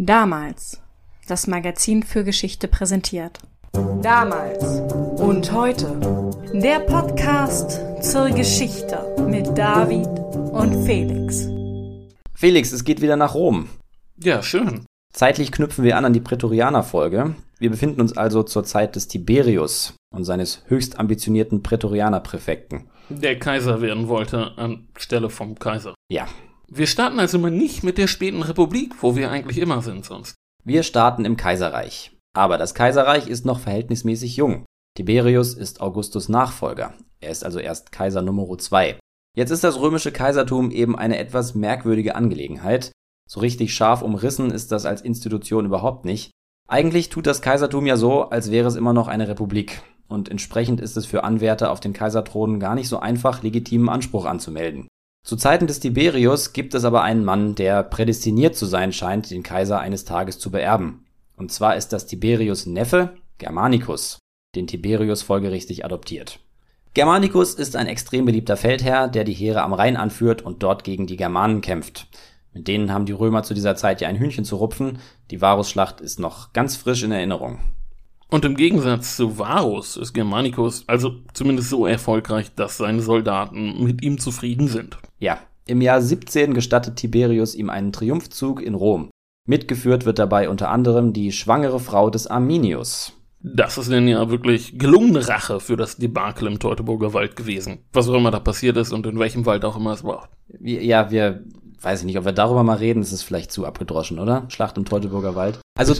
Damals. Das Magazin für Geschichte präsentiert. Damals und heute. Der Podcast zur Geschichte mit David und Felix. Felix, es geht wieder nach Rom. Ja, schön. Zeitlich knüpfen wir an an die Prätorianer-Folge. Wir befinden uns also zur Zeit des Tiberius und seines höchst ambitionierten Prätorianer-Präfekten. Der Kaiser werden wollte anstelle vom Kaiser. Ja, Wir starten also mal nicht mit der späten Republik, wo wir eigentlich immer sind sonst. wir starten im Kaiserreich. Aber das Kaiserreich ist noch verhältnismäßig jung. Tiberius ist Augustus Nachfolger. Er ist also erst Kaiser Nummer 2. Jetzt ist das römische Kaisertum eben eine etwas merkwürdige Angelegenheit. So richtig scharf umrissen ist das als Institution überhaupt nicht. Eigentlich tut das Kaisertum ja so, als wäre es immer noch eine Republik. Und entsprechend ist es für Anwärter auf den Kaiserthron gar nicht so einfach, legitimen Anspruch anzumelden. Zu Zeiten des Tiberius gibt es aber einen Mann, der prädestiniert zu sein scheint, den Kaiser eines Tages zu beerben. Und zwar ist das Tiberius Neffe Germanicus, den Tiberius folgerichtig adoptiert. Germanicus ist ein extrem beliebter Feldherr, der die Heere am Rhein anführt und dort gegen die Germanen kämpft. Mit denen haben die Römer zu dieser Zeit ja ein Hühnchen zu rupfen. Die Varusschlacht ist noch ganz frisch in Erinnerung. Und im Gegensatz zu Varus ist Germanicus also zumindest so erfolgreich, dass seine Soldaten mit ihm zufrieden sind. Ja, im Jahr 17 gestattet Tiberius ihm einen Triumphzug in Rom. Mitgeführt wird dabei unter anderem die schwangere Frau des Arminius. Das ist denn ja wirklich gelungene Rache für das Debakel im Teutoburger Wald gewesen. Was auch immer da passiert ist und in welchem Wald auch immer es war. Ja, wir, weiß ich nicht, ob wir darüber mal reden, das ist vielleicht zu abgedroschen, oder? Schlacht im Teutoburger Wald. Also,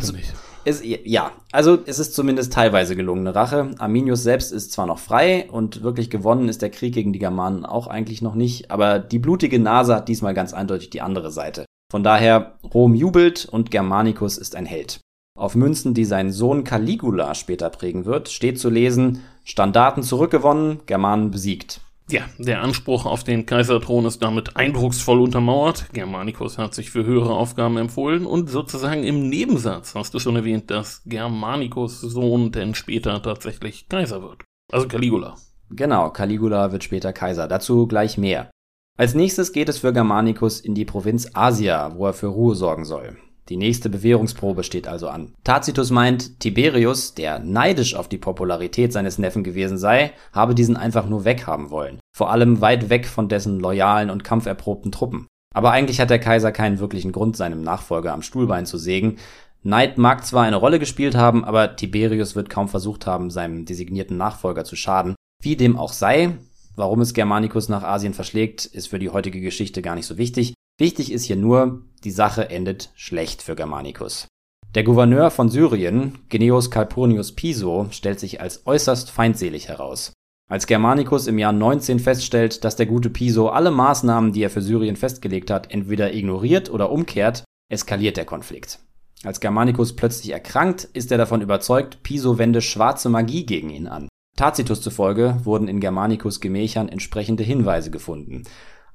es, ja, also es ist zumindest teilweise gelungene Rache. Arminius selbst ist zwar noch frei und wirklich gewonnen ist der Krieg gegen die Germanen auch eigentlich noch nicht, aber die blutige Nase hat diesmal ganz eindeutig die andere Seite. Von daher, Rom jubelt und Germanicus ist ein Held. Auf Münzen, die sein Sohn Caligula später prägen wird, steht zu lesen, Standarten zurückgewonnen, Germanen besiegt. Ja, der Anspruch auf den Kaiserthron ist damit eindrucksvoll untermauert. Germanicus hat sich für höhere Aufgaben empfohlen und sozusagen im Nebensatz hast du schon erwähnt, dass Germanicus Sohn denn später tatsächlich Kaiser wird. Also Caligula. Genau, Caligula wird später Kaiser. Dazu gleich mehr. Als nächstes geht es für Germanicus in die Provinz Asia, wo er für Ruhe sorgen soll. Die nächste Bewährungsprobe steht also an. Tacitus meint, Tiberius, der neidisch auf die Popularität seines Neffen gewesen sei, habe diesen einfach nur weghaben wollen. Vor allem weit weg von dessen loyalen und kampferprobten Truppen. Aber eigentlich hat der Kaiser keinen wirklichen Grund, seinem Nachfolger am Stuhlbein zu sägen. Neid mag zwar eine Rolle gespielt haben, aber Tiberius wird kaum versucht haben, seinem designierten Nachfolger zu schaden. Wie dem auch sei, warum es Germanicus nach Asien verschlägt, ist für die heutige Geschichte gar nicht so wichtig. Wichtig ist hier nur, die Sache endet schlecht für Germanicus. Der Gouverneur von Syrien, Gnaeus Calpurnius Piso, stellt sich als äußerst feindselig heraus. Als Germanicus im Jahr 19 feststellt, dass der gute Piso alle Maßnahmen, die er für Syrien festgelegt hat, entweder ignoriert oder umkehrt, eskaliert der Konflikt. Als Germanicus plötzlich erkrankt, ist er davon überzeugt, Piso wende schwarze Magie gegen ihn an. Tacitus zufolge wurden in Germanicus Gemächern entsprechende Hinweise gefunden.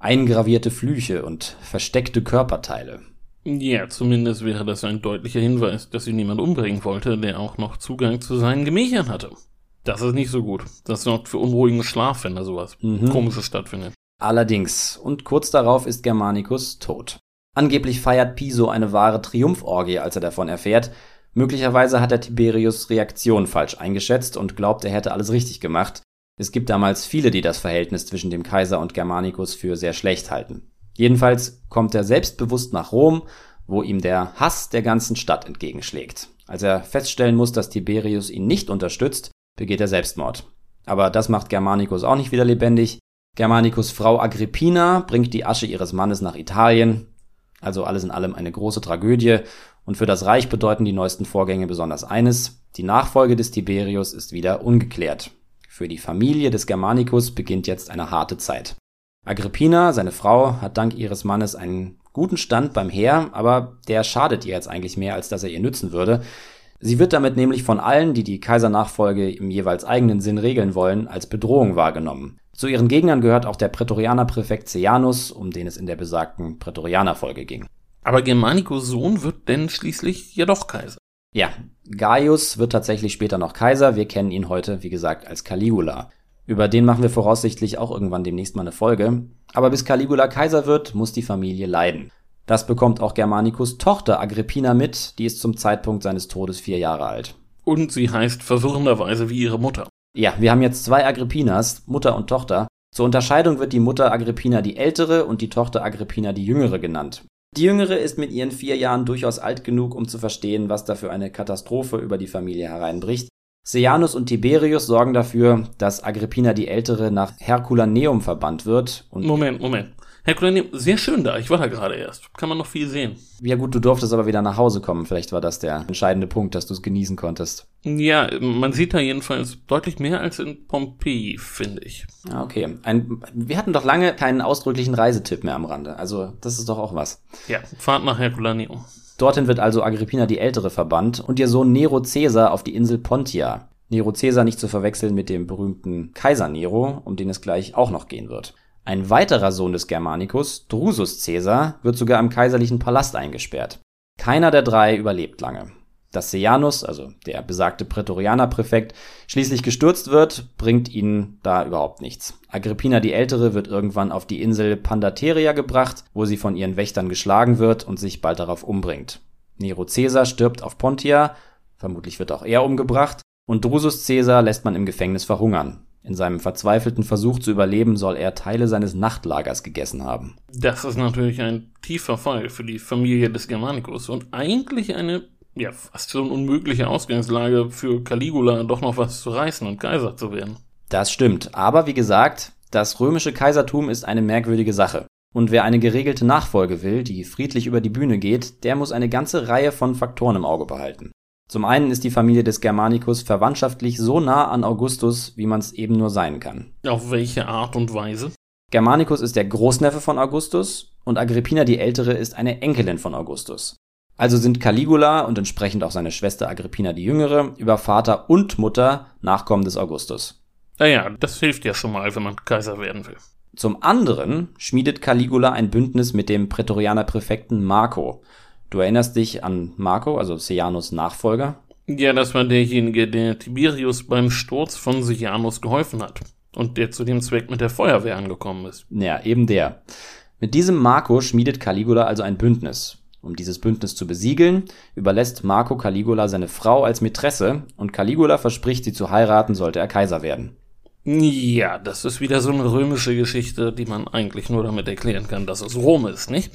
Eingravierte Flüche und versteckte Körperteile. Ja, zumindest wäre das ein deutlicher Hinweis, dass ihn niemand umbringen wollte, der auch noch Zugang zu seinen Gemächern hatte. Das ist nicht so gut. Das sorgt für unruhigen Schlaf, wenn da sowas Mhm. Komisches stattfindet. Allerdings, und kurz darauf ist Germanicus tot. Angeblich feiert Piso eine wahre Triumpforgie, als er davon erfährt. Möglicherweise hat der Tiberius Reaktion falsch eingeschätzt und glaubt, er hätte alles richtig gemacht. Es gibt damals viele, die das Verhältnis zwischen dem Kaiser und Germanicus für sehr schlecht halten. Jedenfalls kommt er selbstbewusst nach Rom, wo ihm der Hass der ganzen Stadt entgegenschlägt. Als er feststellen muss, dass Tiberius ihn nicht unterstützt, begeht er Selbstmord. Aber das macht Germanicus auch nicht wieder lebendig. Germanicus Frau Agrippina bringt die Asche ihres Mannes nach Italien. Also alles in allem eine große Tragödie. Und für das Reich bedeuten die neuesten Vorgänge besonders eines. Die Nachfolge des Tiberius ist wieder ungeklärt. Für die Familie des Germanicus beginnt jetzt eine harte Zeit. Agrippina, seine Frau, hat dank ihres Mannes einen guten Stand beim Heer, aber der schadet ihr jetzt eigentlich mehr, als dass er ihr nützen würde. Sie wird damit nämlich von allen, die die Kaisernachfolge im jeweils eigenen Sinn regeln wollen, als Bedrohung wahrgenommen. Zu ihren Gegnern gehört auch der Prätorianerpräfekt Sejanus, um den es in der besagten Prätorianerfolge ging. Aber Germanicus Sohn wird denn schließlich ja doch Kaiser. Ja, Gaius wird tatsächlich später noch Kaiser. Wir kennen ihn heute, wie gesagt, als Caligula. Über den machen wir voraussichtlich auch irgendwann demnächst mal eine Folge. Aber bis Caligula Kaiser wird, muss die Familie leiden. Das bekommt auch Germanicus Tochter Agrippina mit, die ist zum Zeitpunkt seines Todes vier Jahre alt. Und sie heißt verwirrenderweise wie ihre Mutter. Ja, wir haben jetzt zwei Agrippinas, Mutter und Tochter. Zur Unterscheidung wird die Mutter Agrippina die ältere und die Tochter Agrippina die jüngere genannt. Die jüngere ist mit ihren vier Jahren durchaus alt genug, um zu verstehen, was da für eine Katastrophe über die Familie hereinbricht. Sejanus und Tiberius sorgen dafür, dass Agrippina die Ältere nach Herculaneum verbannt wird. Moment, Moment. Herculaneum, sehr schön da. Ich war da gerade erst. Kann man noch viel sehen. Ja gut, du durftest aber wieder nach Hause kommen. Vielleicht war das der entscheidende Punkt, dass du es genießen konntest. Ja, man sieht da jedenfalls deutlich mehr als in Pompeji, finde ich. Ah, okay. Ein, wir hatten doch lange keinen ausdrücklichen Reisetipp mehr am Rande. Also das ist doch auch was. Ja, Fahrt nach Herculaneum. Dorthin wird also Agrippina die Ältere verbannt und ihr Sohn Nero Caesar auf die Insel Pontia. Nero Caesar nicht zu verwechseln mit dem berühmten Kaiser Nero, um den es gleich auch noch gehen wird. Ein weiterer Sohn des Germanicus, Drusus Caesar, wird sogar im kaiserlichen Palast eingesperrt. Keiner der drei überlebt lange. Dass Sejanus, also der besagte Prätorianerpräfekt, schließlich gestürzt wird, bringt ihnen da überhaupt nichts. Agrippina die Ältere wird irgendwann auf die Insel Pandateria gebracht, wo sie von ihren Wächtern geschlagen wird und sich bald darauf umbringt. Nero Caesar stirbt auf Pontia, vermutlich wird auch er umgebracht, und Drusus Caesar lässt man im Gefängnis verhungern. In seinem verzweifelten Versuch zu überleben, soll er Teile seines Nachtlagers gegessen haben. Das ist natürlich ein tiefer Fall für die Familie des Germanicus und eigentlich eine, ja, fast schon unmögliche Ausgangslage für Caligula, doch noch was zu reißen und Kaiser zu werden. Das stimmt, aber wie gesagt, das römische Kaisertum ist eine merkwürdige Sache. Und wer eine geregelte Nachfolge will, die friedlich über die Bühne geht, der muss eine ganze Reihe von Faktoren im Auge behalten. Zum einen ist die Familie des Germanicus verwandtschaftlich so nah an Augustus, wie man es eben nur sein kann. Auf welche Art und Weise? Germanicus ist der Großneffe von Augustus und Agrippina die Ältere ist eine Enkelin von Augustus. Also sind Caligula und entsprechend auch seine Schwester Agrippina die Jüngere über Vater und Mutter Nachkommen des Augustus. Naja, das hilft ja schon mal, wenn man Kaiser werden will. Zum anderen schmiedet Caligula ein Bündnis mit dem Prätorianerpräfekten Marco, Du erinnerst dich an Marco, also Sejanus Nachfolger? Ja, das war derjenige, der Tiberius beim Sturz von Sejanus geholfen hat und der zu dem Zweck mit der Feuerwehr angekommen ist. Ja, eben der. Mit diesem Marco schmiedet Caligula also ein Bündnis. Um dieses Bündnis zu besiegeln, überlässt Marco Caligula seine Frau als Mätresse und Caligula verspricht, sie zu heiraten, sollte er Kaiser werden. Ja, das ist wieder so eine römische Geschichte, die man eigentlich nur damit erklären kann, dass es Rom ist, nicht?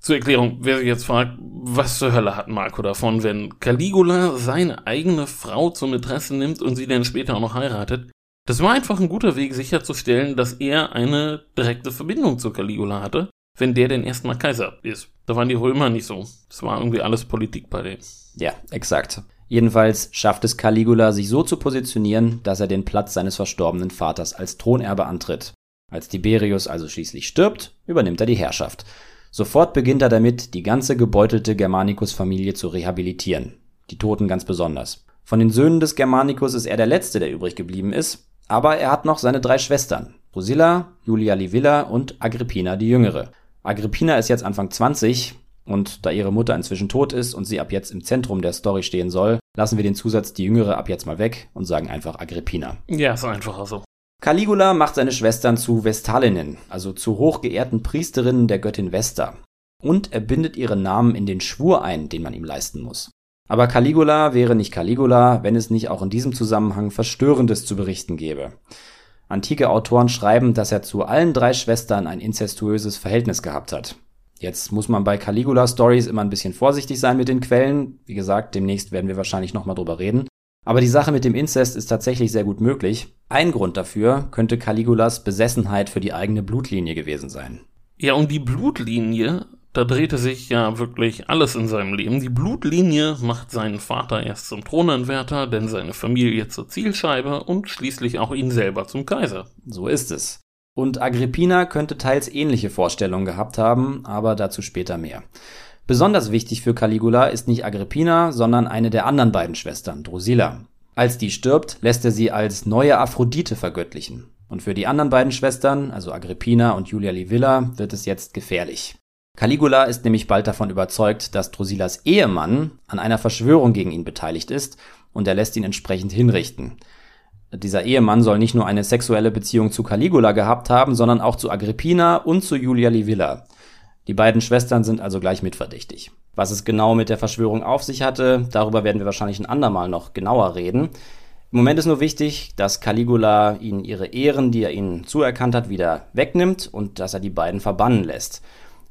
Zur Erklärung, wer sich jetzt fragt, was zur Hölle hat Marco davon, wenn Caligula seine eigene Frau zur Mätresse nimmt und sie dann später auch noch heiratet? Das war einfach ein guter Weg sicherzustellen, dass er eine direkte Verbindung zu Caligula hatte, wenn der denn erstmal Kaiser ist. Da waren die Römer nicht so. Das war irgendwie alles Politik bei denen. Ja, exakt. Jedenfalls schafft es Caligula, sich so zu positionieren, dass er den Platz seines verstorbenen Vaters als Thronerbe antritt. Als Tiberius also schließlich stirbt, übernimmt er die Herrschaft. Sofort beginnt er damit, die ganze gebeutelte Germanicus-Familie zu rehabilitieren. Die Toten ganz besonders. Von den Söhnen des Germanicus ist er der letzte, der übrig geblieben ist, aber er hat noch seine drei Schwestern. Drusilla, Julia Livilla und Agrippina die Jüngere. Agrippina ist jetzt Anfang 20 und da ihre Mutter inzwischen tot ist und sie ab jetzt im Zentrum der Story stehen soll, lassen wir den Zusatz die Jüngere ab jetzt mal weg und sagen einfach Agrippina. Ja, ist einfacher so. Caligula macht seine Schwestern zu Vestalinnen, also zu hochgeehrten Priesterinnen der Göttin Vesta. Und er bindet ihre Namen in den Schwur ein, den man ihm leisten muss. Aber Caligula wäre nicht Caligula, wenn es nicht auch in diesem Zusammenhang Verstörendes zu berichten gäbe. Antike Autoren schreiben, dass er zu allen drei Schwestern ein inzestuöses Verhältnis gehabt hat. Jetzt muss man bei Caligula Stories immer ein bisschen vorsichtig sein mit den Quellen. Wie gesagt, demnächst werden wir wahrscheinlich nochmal drüber reden. Aber die Sache mit dem Inzest ist tatsächlich sehr gut möglich. Ein Grund dafür könnte Caligulas Besessenheit für die eigene Blutlinie gewesen sein. Ja, und die Blutlinie, da drehte sich ja wirklich alles in seinem Leben. Die Blutlinie macht seinen Vater erst zum Thronanwärter, denn seine Familie zur Zielscheibe und schließlich auch ihn selber zum Kaiser. So ist es. Und Agrippina könnte teils ähnliche Vorstellungen gehabt haben, aber dazu später mehr. Besonders wichtig für Caligula ist nicht Agrippina, sondern eine der anderen beiden Schwestern, Drusilla. Als die stirbt, lässt er sie als neue Aphrodite vergöttlichen. Und für die anderen beiden Schwestern, also Agrippina und Julia Livilla, wird es jetzt gefährlich. Caligula ist nämlich bald davon überzeugt, dass Drusillas Ehemann an einer Verschwörung gegen ihn beteiligt ist und er lässt ihn entsprechend hinrichten. Dieser Ehemann soll nicht nur eine sexuelle Beziehung zu Caligula gehabt haben, sondern auch zu Agrippina und zu Julia Livilla. Die beiden Schwestern sind also gleich mitverdächtig. Was es genau mit der Verschwörung auf sich hatte, darüber werden wir wahrscheinlich ein andermal noch genauer reden. Im Moment ist nur wichtig, dass Caligula ihnen ihre Ehren, die er ihnen zuerkannt hat, wieder wegnimmt und dass er die beiden verbannen lässt.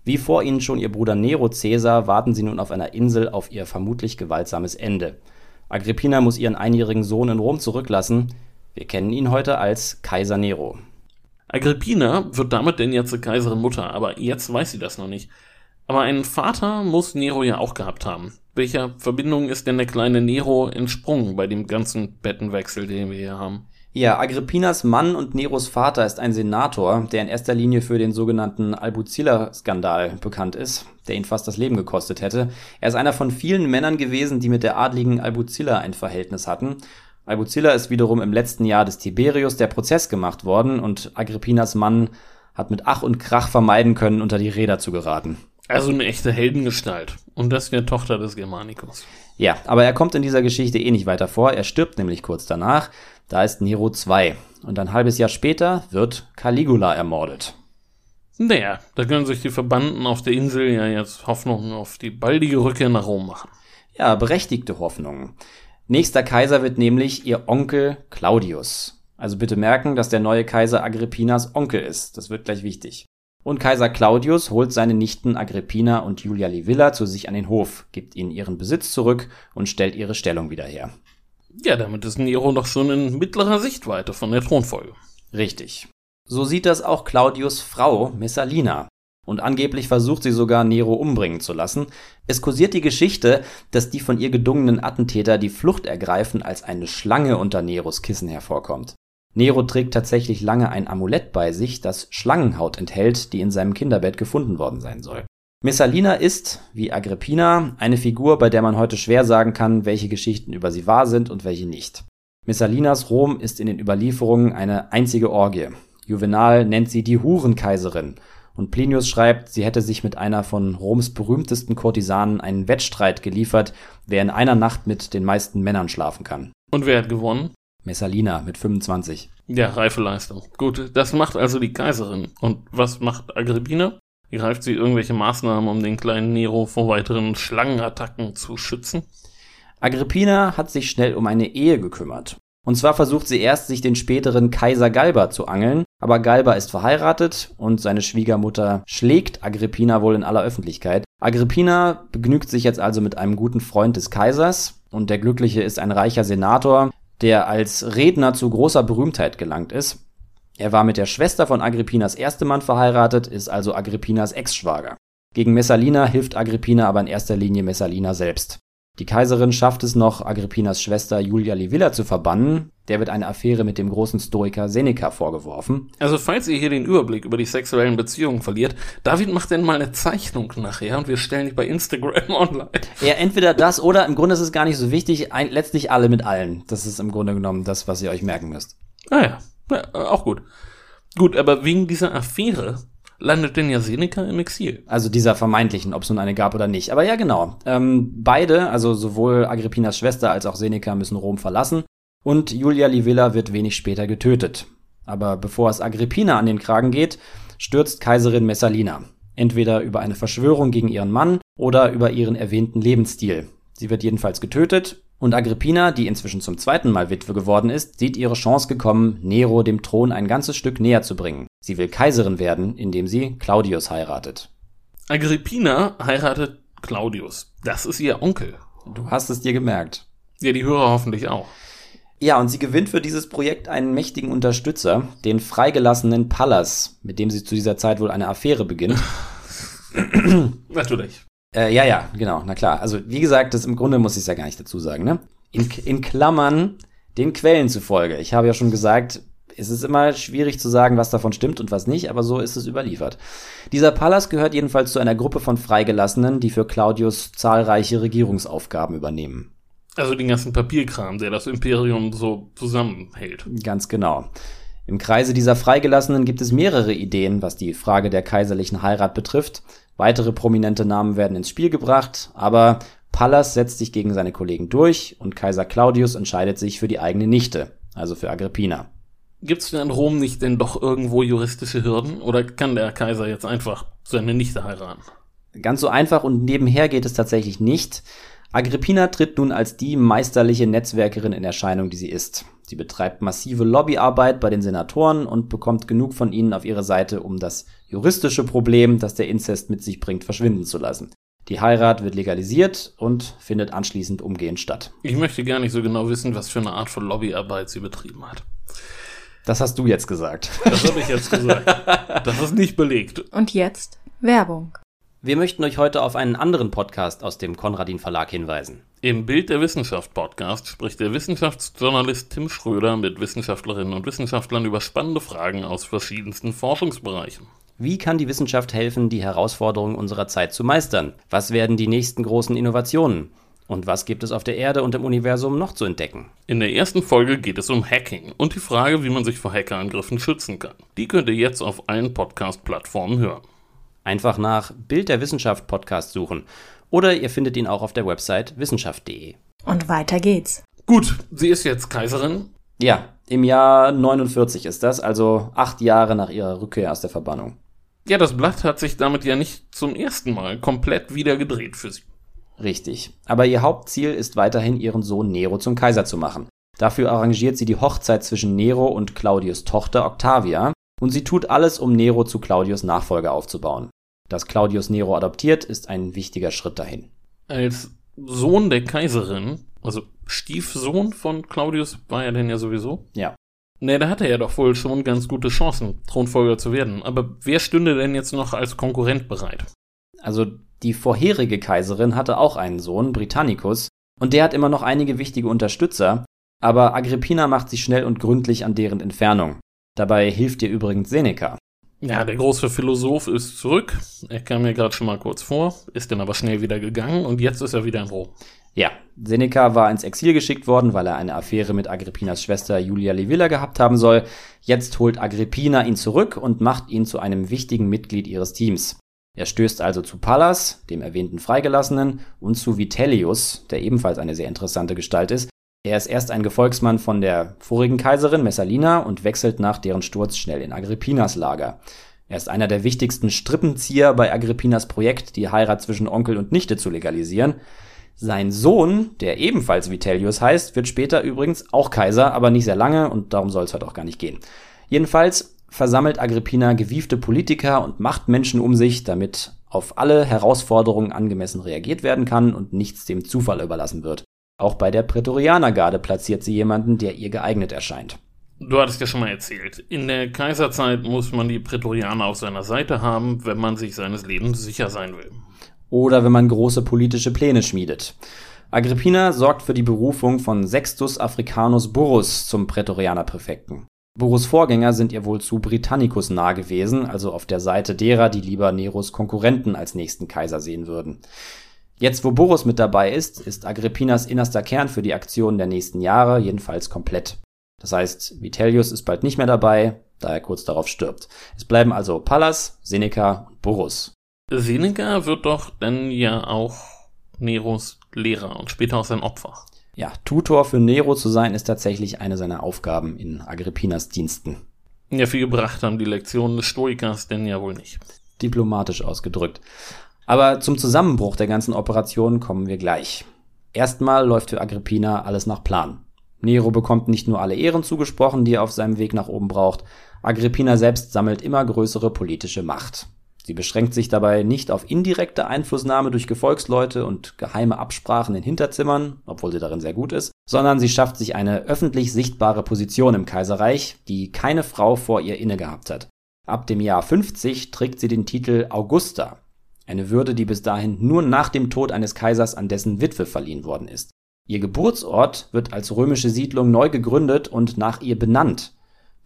Wie vor ihnen schon ihr Bruder Nero Caesar warten sie nun auf einer Insel auf ihr vermutlich gewaltsames Ende. Agrippina muss ihren einjährigen Sohn in Rom zurücklassen. Wir kennen ihn heute als Kaiser Nero. Agrippina wird damit denn jetzt zur Kaiserin Mutter, aber jetzt weiß sie das noch nicht. Aber einen Vater muss Nero ja auch gehabt haben. Welcher Verbindung ist denn der kleine Nero entsprungen bei dem ganzen Bettenwechsel, den wir hier haben? Ja, Agrippinas Mann und Neros Vater ist ein Senator, der in erster Linie für den sogenannten Albuzilla-Skandal bekannt ist, der ihn fast das Leben gekostet hätte. Er ist einer von vielen Männern gewesen, die mit der adligen Albuzilla ein Verhältnis hatten. Albuzilla ist wiederum im letzten Jahr des Tiberius der Prozess gemacht worden und Agrippinas Mann hat mit Ach und Krach vermeiden können, unter die Räder zu geraten. Also eine echte Heldengestalt. Und das wäre Tochter des Germanicus. Ja, aber er kommt in dieser Geschichte eh nicht weiter vor. Er stirbt nämlich kurz danach. Da ist Nero 2. Und ein halbes Jahr später wird Caligula ermordet. Naja, da können sich die Verbannten auf der Insel ja jetzt Hoffnungen auf die baldige Rückkehr nach Rom machen. Ja, berechtigte Hoffnungen. Nächster Kaiser wird nämlich ihr Onkel Claudius. Also bitte merken, dass der neue Kaiser Agrippinas Onkel ist. Das wird gleich wichtig. Und Kaiser Claudius holt seine Nichten Agrippina und Julia Livilla zu sich an den Hof, gibt ihnen ihren Besitz zurück und stellt ihre Stellung wieder her. Ja, damit ist Nero doch schon in mittlerer Sichtweite von der Thronfolge. Richtig. So sieht das auch Claudius Frau Messalina. Und angeblich versucht sie sogar Nero umbringen zu lassen. Es kursiert die Geschichte, dass die von ihr gedungenen Attentäter die Flucht ergreifen, als eine Schlange unter Neros Kissen hervorkommt. Nero trägt tatsächlich lange ein Amulett bei sich, das Schlangenhaut enthält, die in seinem Kinderbett gefunden worden sein soll. Messalina ist, wie Agrippina, eine Figur, bei der man heute schwer sagen kann, welche Geschichten über sie wahr sind und welche nicht. Messalinas Rom ist in den Überlieferungen eine einzige Orgie. Juvenal nennt sie die Hurenkaiserin und Plinius schreibt, sie hätte sich mit einer von Roms berühmtesten Kurtisanen einen Wettstreit geliefert, wer in einer Nacht mit den meisten Männern schlafen kann. Und wer hat gewonnen? Messalina mit 25. Ja, reife Leistung. Gut, das macht also die Kaiserin. Und was macht Agrippina? Greift sie irgendwelche Maßnahmen, um den kleinen Nero vor weiteren Schlangenattacken zu schützen? Agrippina hat sich schnell um eine Ehe gekümmert. Und zwar versucht sie erst, sich den späteren Kaiser Galba zu angeln, aber Galba ist verheiratet und seine Schwiegermutter schlägt Agrippina wohl in aller Öffentlichkeit. Agrippina begnügt sich jetzt also mit einem guten Freund des Kaisers und der Glückliche ist ein reicher Senator, der als Redner zu großer Berühmtheit gelangt ist. Er war mit der Schwester von Agrippinas Erstemann verheiratet, ist also Agrippinas Ex-Schwager. Gegen Messalina hilft Agrippina aber in erster Linie Messalina selbst. Die Kaiserin schafft es noch, Agrippinas Schwester Julia Livilla zu verbannen. Der wird eine Affäre mit dem großen Stoiker Seneca vorgeworfen. Also falls ihr hier den Überblick über die sexuellen Beziehungen verliert, David macht denn mal eine Zeichnung nachher und wir stellen die bei Instagram online. Ja, entweder das oder im Grunde ist es gar nicht so wichtig, ein, letztlich alle mit allen. Das ist im Grunde genommen das, was ihr euch merken müsst. Ah ja, ja auch gut. Gut, aber wegen dieser Affäre landet denn ja Seneca im Exil. Also dieser vermeintlichen, ob es nun eine gab oder nicht. Aber ja, genau. Ähm, beide, also sowohl Agrippinas Schwester als auch Seneca müssen Rom verlassen und Julia Livilla wird wenig später getötet. Aber bevor es Agrippina an den Kragen geht, stürzt Kaiserin Messalina. Entweder über eine Verschwörung gegen ihren Mann oder über ihren erwähnten Lebensstil. Sie wird jedenfalls getötet und Agrippina, die inzwischen zum zweiten Mal Witwe geworden ist, sieht ihre Chance gekommen, Nero dem Thron ein ganzes Stück näher zu bringen. Sie will Kaiserin werden, indem sie Claudius heiratet. Agrippina heiratet Claudius. Das ist ihr Onkel. Du hast es dir gemerkt. Ja, die Hörer hoffentlich auch. Ja, und sie gewinnt für dieses Projekt einen mächtigen Unterstützer, den freigelassenen Pallas, mit dem sie zu dieser Zeit wohl eine Affäre beginnt. Natürlich. Äh, ja, ja, genau, na klar. Also wie gesagt, das im Grunde muss ich es ja gar nicht dazu sagen, ne? In, in Klammern den Quellen zufolge. Ich habe ja schon gesagt, es ist immer schwierig zu sagen, was davon stimmt und was nicht, aber so ist es überliefert. Dieser Pallas gehört jedenfalls zu einer Gruppe von Freigelassenen, die für Claudius zahlreiche Regierungsaufgaben übernehmen. Also den ganzen Papierkram, der das Imperium so zusammenhält. Ganz genau. Im Kreise dieser Freigelassenen gibt es mehrere Ideen, was die Frage der kaiserlichen Heirat betrifft. Weitere prominente Namen werden ins Spiel gebracht, aber Pallas setzt sich gegen seine Kollegen durch und Kaiser Claudius entscheidet sich für die eigene Nichte, also für Agrippina. Gibt es denn in Rom nicht denn doch irgendwo juristische Hürden? Oder kann der Kaiser jetzt einfach seine Nichte heiraten? Ganz so einfach und nebenher geht es tatsächlich nicht. Agrippina tritt nun als die meisterliche Netzwerkerin in Erscheinung, die sie ist. Sie betreibt massive Lobbyarbeit bei den Senatoren und bekommt genug von ihnen auf ihre Seite, um das juristische Problem, das der Inzest mit sich bringt, verschwinden zu lassen. Die Heirat wird legalisiert und findet anschließend umgehend statt. Ich möchte gar nicht so genau wissen, was für eine Art von Lobbyarbeit sie betrieben hat. Das hast du jetzt gesagt. Das habe ich jetzt gesagt. Das ist nicht belegt. Und jetzt Werbung. Wir möchten euch heute auf einen anderen Podcast aus dem Konradin Verlag hinweisen. Im Bild der Wissenschaft Podcast spricht der Wissenschaftsjournalist Tim Schröder mit Wissenschaftlerinnen und Wissenschaftlern über spannende Fragen aus verschiedensten Forschungsbereichen. Wie kann die Wissenschaft helfen, die Herausforderungen unserer Zeit zu meistern? Was werden die nächsten großen Innovationen? Und was gibt es auf der Erde und im Universum noch zu entdecken? In der ersten Folge geht es um Hacking und die Frage, wie man sich vor Hackerangriffen schützen kann. Die könnt ihr jetzt auf allen Podcast-Plattformen hören. Einfach nach Bild der Wissenschaft Podcast suchen oder ihr findet ihn auch auf der Website wissenschaft.de. Und weiter geht's. Gut, sie ist jetzt Kaiserin. Ja, im Jahr 49 ist das, also acht Jahre nach ihrer Rückkehr aus der Verbannung. Ja, das Blatt hat sich damit ja nicht zum ersten Mal komplett wieder gedreht für sie. Richtig. Aber ihr Hauptziel ist weiterhin, ihren Sohn Nero zum Kaiser zu machen. Dafür arrangiert sie die Hochzeit zwischen Nero und Claudius Tochter Octavia und sie tut alles, um Nero zu Claudius Nachfolger aufzubauen. Dass Claudius Nero adoptiert, ist ein wichtiger Schritt dahin. Als Sohn der Kaiserin, also Stiefsohn von Claudius war er denn ja sowieso? Ja. Ne, da hatte er doch wohl schon ganz gute Chancen, Thronfolger zu werden. Aber wer stünde denn jetzt noch als Konkurrent bereit? Also die vorherige Kaiserin hatte auch einen Sohn, Britannicus, und der hat immer noch einige wichtige Unterstützer, aber Agrippina macht sich schnell und gründlich an deren Entfernung. Dabei hilft ihr übrigens Seneca. Ja, der große Philosoph ist zurück. Er kam mir gerade schon mal kurz vor, ist dann aber schnell wieder gegangen und jetzt ist er wieder in Rom. Ja, Seneca war ins Exil geschickt worden, weil er eine Affäre mit Agrippinas Schwester Julia Livilla gehabt haben soll. Jetzt holt Agrippina ihn zurück und macht ihn zu einem wichtigen Mitglied ihres Teams. Er stößt also zu Pallas, dem erwähnten Freigelassenen, und zu Vitellius, der ebenfalls eine sehr interessante Gestalt ist. Er ist erst ein Gefolgsmann von der vorigen Kaiserin Messalina und wechselt nach deren Sturz schnell in Agrippinas Lager. Er ist einer der wichtigsten Strippenzieher bei Agrippinas Projekt, die Heirat zwischen Onkel und Nichte zu legalisieren. Sein Sohn, der ebenfalls Vitellius heißt, wird später übrigens auch Kaiser, aber nicht sehr lange und darum soll es heute auch gar nicht gehen. Jedenfalls versammelt Agrippina gewiefte Politiker und Machtmenschen um sich, damit auf alle Herausforderungen angemessen reagiert werden kann und nichts dem Zufall überlassen wird. Auch bei der Prätorianergarde platziert sie jemanden, der ihr geeignet erscheint. Du hattest ja schon mal erzählt, in der Kaiserzeit muss man die Prätorianer auf seiner Seite haben, wenn man sich seines Lebens sicher sein will. Oder wenn man große politische Pläne schmiedet. Agrippina sorgt für die Berufung von Sextus Africanus Burrus zum Prätorianerpräfekten. Burus Vorgänger sind ihr wohl zu Britannicus nah gewesen, also auf der Seite derer, die lieber Neros Konkurrenten als nächsten Kaiser sehen würden. Jetzt, wo Burus mit dabei ist, ist Agrippinas innerster Kern für die Aktionen der nächsten Jahre jedenfalls komplett. Das heißt, Vitellius ist bald nicht mehr dabei, da er kurz darauf stirbt. Es bleiben also Pallas, Seneca und Burrus. Seneca wird doch dann ja auch Neros Lehrer und später auch sein Opfer. Ja, Tutor für Nero zu sein, ist tatsächlich eine seiner Aufgaben in Agrippinas Diensten. Ja, viel gebracht haben die Lektionen des Stoikers denn ja wohl nicht. Diplomatisch ausgedrückt. Aber zum Zusammenbruch der ganzen Operation kommen wir gleich. Erstmal läuft für Agrippina alles nach Plan. Nero bekommt nicht nur alle Ehren zugesprochen, die er auf seinem Weg nach oben braucht, Agrippina selbst sammelt immer größere politische Macht. Sie beschränkt sich dabei nicht auf indirekte Einflussnahme durch Gefolgsleute und geheime Absprachen in Hinterzimmern, obwohl sie darin sehr gut ist, sondern sie schafft sich eine öffentlich sichtbare Position im Kaiserreich, die keine Frau vor ihr inne gehabt hat. Ab dem Jahr 50 trägt sie den Titel Augusta, eine Würde, die bis dahin nur nach dem Tod eines Kaisers an dessen Witwe verliehen worden ist. Ihr Geburtsort wird als römische Siedlung neu gegründet und nach ihr benannt.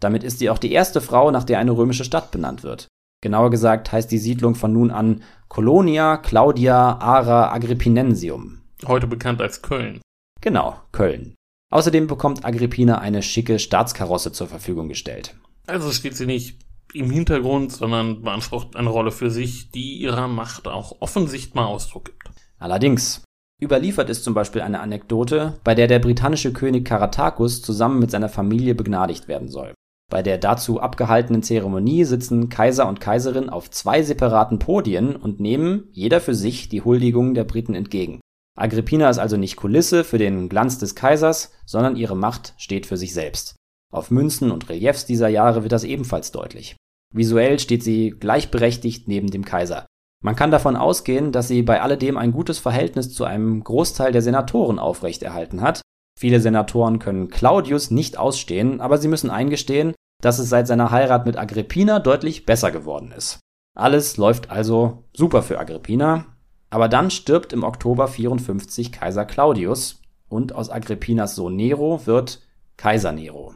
Damit ist sie auch die erste Frau, nach der eine römische Stadt benannt wird. Genauer gesagt heißt die Siedlung von nun an Colonia Claudia Ara Agrippinensium. Heute bekannt als Köln. Genau, Köln. Außerdem bekommt Agrippina eine schicke Staatskarosse zur Verfügung gestellt. Also steht sie nicht im Hintergrund, sondern beansprucht eine Rolle für sich, die ihrer Macht auch offensichtbar Ausdruck gibt. Allerdings. Überliefert ist zum Beispiel eine Anekdote, bei der der britannische König Caratacus zusammen mit seiner Familie begnadigt werden soll. Bei der dazu abgehaltenen Zeremonie sitzen Kaiser und Kaiserin auf zwei separaten Podien und nehmen, jeder für sich, die Huldigung der Briten entgegen. Agrippina ist also nicht Kulisse für den Glanz des Kaisers, sondern ihre Macht steht für sich selbst. Auf Münzen und Reliefs dieser Jahre wird das ebenfalls deutlich. Visuell steht sie gleichberechtigt neben dem Kaiser. Man kann davon ausgehen, dass sie bei alledem ein gutes Verhältnis zu einem Großteil der Senatoren aufrechterhalten hat. Viele Senatoren können Claudius nicht ausstehen, aber sie müssen eingestehen, dass es seit seiner Heirat mit Agrippina deutlich besser geworden ist. Alles läuft also super für Agrippina, aber dann stirbt im Oktober 54 Kaiser Claudius und aus Agrippinas Sohn Nero wird Kaiser Nero.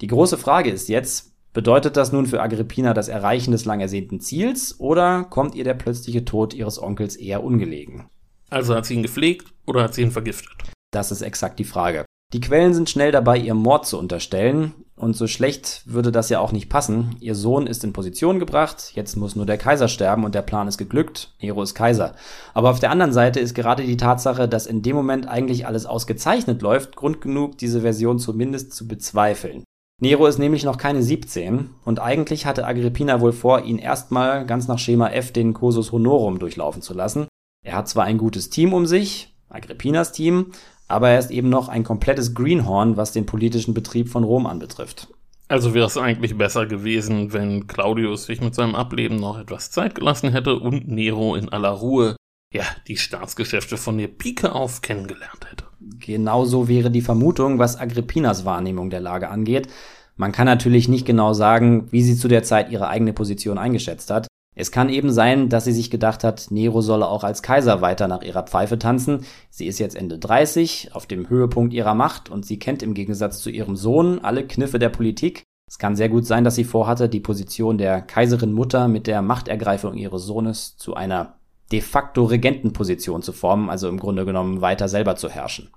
Die große Frage ist jetzt, bedeutet das nun für Agrippina das Erreichen des lang ersehnten Ziels oder kommt ihr der plötzliche Tod ihres Onkels eher ungelegen? Also hat sie ihn gepflegt oder hat sie ihn vergiftet? Das ist exakt die Frage. Die Quellen sind schnell dabei, ihr Mord zu unterstellen, und so schlecht würde das ja auch nicht passen. Ihr Sohn ist in Position gebracht, jetzt muss nur der Kaiser sterben und der Plan ist geglückt. Nero ist Kaiser. Aber auf der anderen Seite ist gerade die Tatsache, dass in dem Moment eigentlich alles ausgezeichnet läuft, Grund genug, diese Version zumindest zu bezweifeln. Nero ist nämlich noch keine 17 und eigentlich hatte Agrippina wohl vor, ihn erstmal ganz nach Schema F den Cursus Honorum durchlaufen zu lassen. Er hat zwar ein gutes Team um sich, Agrippinas Team, aber er ist eben noch ein komplettes Greenhorn, was den politischen Betrieb von Rom anbetrifft. Also wäre es eigentlich besser gewesen, wenn Claudius sich mit seinem Ableben noch etwas Zeit gelassen hätte und Nero in aller Ruhe, ja, die Staatsgeschäfte von der Pike auf kennengelernt hätte. Genauso wäre die Vermutung, was Agrippinas Wahrnehmung der Lage angeht. Man kann natürlich nicht genau sagen, wie sie zu der Zeit ihre eigene Position eingeschätzt hat. Es kann eben sein, dass sie sich gedacht hat, Nero solle auch als Kaiser weiter nach ihrer Pfeife tanzen. Sie ist jetzt Ende 30, auf dem Höhepunkt ihrer Macht und sie kennt im Gegensatz zu ihrem Sohn alle Kniffe der Politik. Es kann sehr gut sein, dass sie vorhatte, die Position der Kaiserin Mutter mit der Machtergreifung ihres Sohnes zu einer de facto Regentenposition zu formen, also im Grunde genommen weiter selber zu herrschen.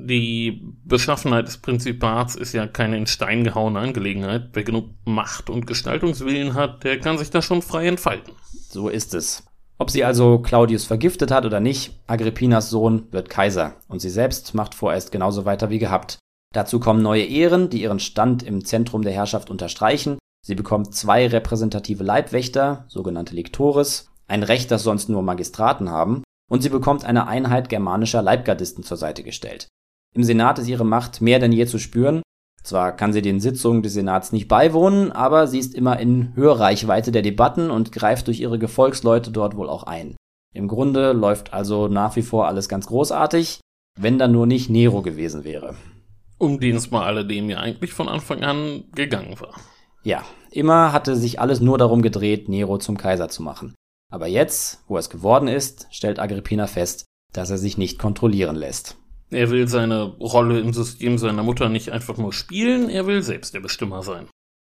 Die Beschaffenheit des Prinzipats ist ja keine in Stein gehauene Angelegenheit. Wer genug Macht und Gestaltungswillen hat, der kann sich da schon frei entfalten. So ist es. Ob sie also Claudius vergiftet hat oder nicht, Agrippinas Sohn wird Kaiser und sie selbst macht vorerst genauso weiter wie gehabt. Dazu kommen neue Ehren, die ihren Stand im Zentrum der Herrschaft unterstreichen. Sie bekommt zwei repräsentative Leibwächter, sogenannte Lictores, ein Recht, das sonst nur Magistraten haben, und sie bekommt eine Einheit germanischer Leibgardisten zur Seite gestellt. Im Senat ist ihre Macht mehr denn je zu spüren. Zwar kann sie den Sitzungen des Senats nicht beiwohnen, aber sie ist immer in Hörreichweite der Debatten und greift durch ihre Gefolgsleute dort wohl auch ein. Im Grunde läuft also nach wie vor alles ganz großartig, wenn da nur nicht Nero gewesen wäre. Um den es bei alledem ja eigentlich von Anfang an gegangen war. Ja, immer hatte sich alles nur darum gedreht, Nero zum Kaiser zu machen. Aber jetzt, wo es geworden ist, stellt Agrippina fest, dass er sich nicht kontrollieren lässt. Er will seine Rolle im System seiner Mutter nicht einfach nur spielen, er will selbst der Bestimmer sein.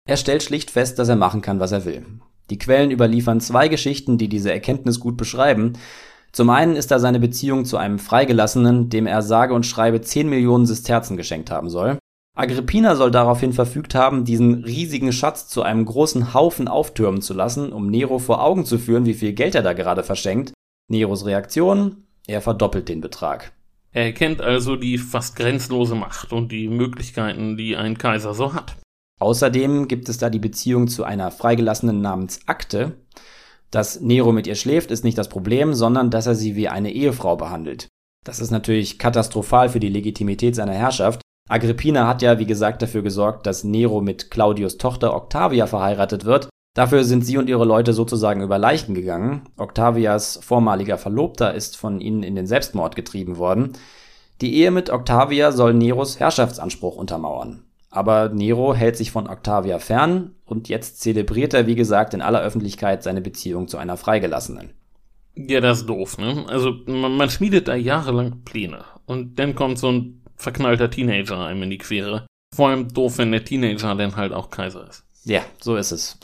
Er stellt schlicht fest, dass er machen kann, was er will. Die Quellen überliefern zwei Geschichten, die diese Erkenntnis gut beschreiben. Zum einen ist da seine Beziehung zu einem Freigelassenen, dem er sage und schreibe 10 Millionen Sesterzen geschenkt haben soll. Agrippina soll daraufhin verfügt haben, diesen riesigen Schatz zu einem großen Haufen auftürmen zu lassen, um Nero vor Augen zu führen, wie viel Geld er da gerade verschenkt. Neros Reaktion? Er verdoppelt den Betrag. Er erkennt also die fast grenzenlose Macht und die Möglichkeiten, die ein Kaiser so hat. Außerdem gibt es da die Beziehung zu einer Freigelassenen namens Akte. Dass Nero mit ihr schläft, ist nicht das Problem, sondern dass er sie wie eine Ehefrau behandelt. Das ist natürlich katastrophal für die Legitimität seiner Herrschaft. Agrippina hat ja, wie gesagt, dafür gesorgt, dass Nero mit Claudius Tochter Octavia verheiratet wird. Dafür sind sie und ihre Leute sozusagen über Leichen gegangen. Octavias vormaliger Verlobter ist von ihnen in den Selbstmord getrieben worden. Die Ehe mit Octavia soll Neros Herrschaftsanspruch untermauern. Aber Nero hält sich von Octavia fern und jetzt zelebriert er, wie gesagt, in aller Öffentlichkeit seine Beziehung zu einer Freigelassenen. Ja, das ist doof, ne? Also, man, man schmiedet da jahrelang Pläne. Und dann kommt so ein verknallter Teenager einem in die Quere. Vor allem doof, wenn der Teenager dann halt auch Kaiser ist. Ja, so ist es.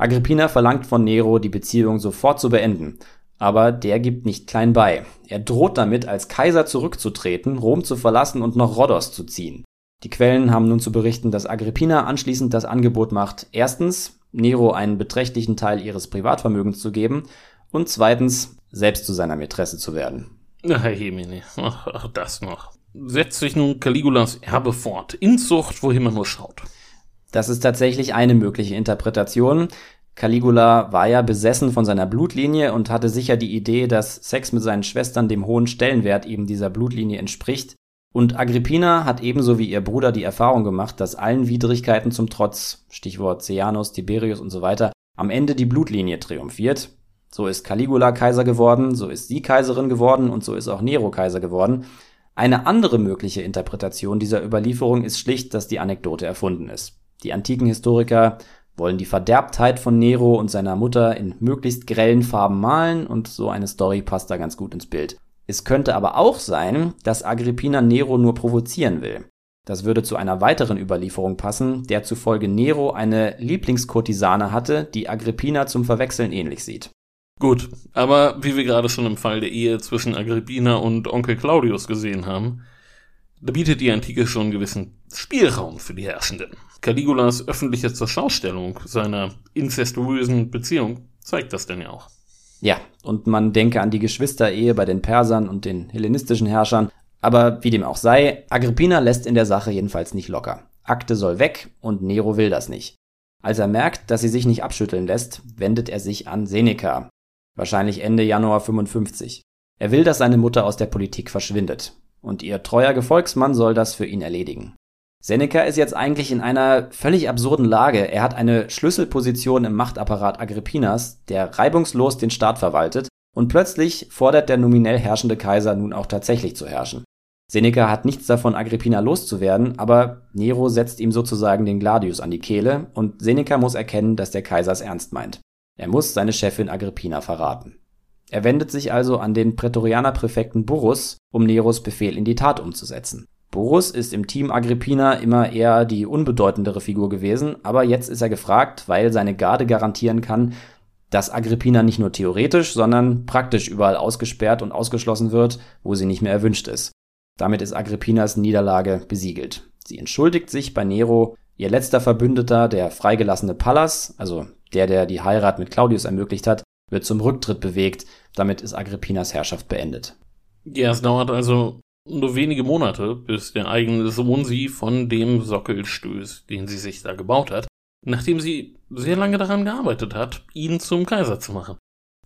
Agrippina verlangt von Nero, die Beziehung sofort zu beenden. Aber der gibt nicht klein bei. Er droht damit, als Kaiser zurückzutreten, Rom zu verlassen und noch Rhodos zu ziehen. Die Quellen haben nun zu berichten, dass Agrippina anschließend das Angebot macht, erstens, Nero einen beträchtlichen Teil ihres Privatvermögens zu geben und zweitens, selbst zu seiner Mätresse zu werden. Ach, Jemine, ach, das noch. Setzt sich nun Caligulas Erbe fort, Inzucht, wohin man nur schaut. Das ist tatsächlich eine mögliche Interpretation. Caligula war ja besessen von seiner Blutlinie und hatte sicher die Idee, dass Sex mit seinen Schwestern dem hohen Stellenwert eben dieser Blutlinie entspricht. Und Agrippina hat ebenso wie ihr Bruder die Erfahrung gemacht, dass allen Widrigkeiten zum Trotz, Stichwort Sejanus, Tiberius und so weiter, am Ende die Blutlinie triumphiert. So ist Caligula Kaiser geworden, so ist sie Kaiserin geworden und so ist auch Nero Kaiser geworden. Eine andere mögliche Interpretation dieser Überlieferung ist schlicht, dass die Anekdote erfunden ist. Die antiken Historiker wollen die Verderbtheit von Nero und seiner Mutter in möglichst grellen Farben malen und so eine Story passt da ganz gut ins Bild. Es könnte aber auch sein, dass Agrippina Nero nur provozieren will. Das würde zu einer weiteren Überlieferung passen, der zufolge Nero eine Lieblingskurtisane hatte, die Agrippina zum Verwechseln ähnlich sieht. Gut, aber wie wir gerade schon im Fall der Ehe zwischen Agrippina und Onkel Claudius gesehen haben, da bietet die Antike schon einen gewissen Spielraum für die Herrschenden. Caligulas öffentliche Zurschaustellung seiner incestuösen Beziehung zeigt das denn ja auch. Ja, und man denke an die Geschwisterehe bei den Persern und den hellenistischen Herrschern. Aber wie dem auch sei, Agrippina lässt in der Sache jedenfalls nicht locker. Akte soll weg und Nero will das nicht. Als er merkt, dass sie sich nicht abschütteln lässt, wendet er sich an Seneca. Wahrscheinlich Ende Januar 55. Er will, dass seine Mutter aus der Politik verschwindet. Und ihr treuer Gefolgsmann soll das für ihn erledigen. Seneca ist jetzt eigentlich in einer völlig absurden Lage. Er hat eine Schlüsselposition im Machtapparat Agrippinas, der reibungslos den Staat verwaltet, und plötzlich fordert der nominell herrschende Kaiser nun auch tatsächlich zu herrschen. Seneca hat nichts davon, Agrippina loszuwerden, aber Nero setzt ihm sozusagen den Gladius an die Kehle und Seneca muss erkennen, dass der Kaiser es ernst meint. Er muss seine Chefin Agrippina verraten. Er wendet sich also an den Prätorianerpräfekten Burrus, um Neros Befehl in die Tat umzusetzen. Burrus ist im Team Agrippina immer eher die unbedeutendere Figur gewesen, aber jetzt ist er gefragt, weil seine Garde garantieren kann, dass Agrippina nicht nur theoretisch, sondern praktisch überall ausgesperrt und ausgeschlossen wird, wo sie nicht mehr erwünscht ist. Damit ist Agrippinas Niederlage besiegelt. Sie entschuldigt sich bei Nero, ihr letzter Verbündeter, der freigelassene Pallas, also der, der die Heirat mit Claudius ermöglicht hat, wird zum Rücktritt bewegt, damit ist Agrippinas Herrschaft beendet. Ja, es dauert also nur wenige Monate, bis der eigene Sohn sie von dem Sockel stößt, den sie sich da gebaut hat, nachdem sie sehr lange daran gearbeitet hat, ihn zum Kaiser zu machen.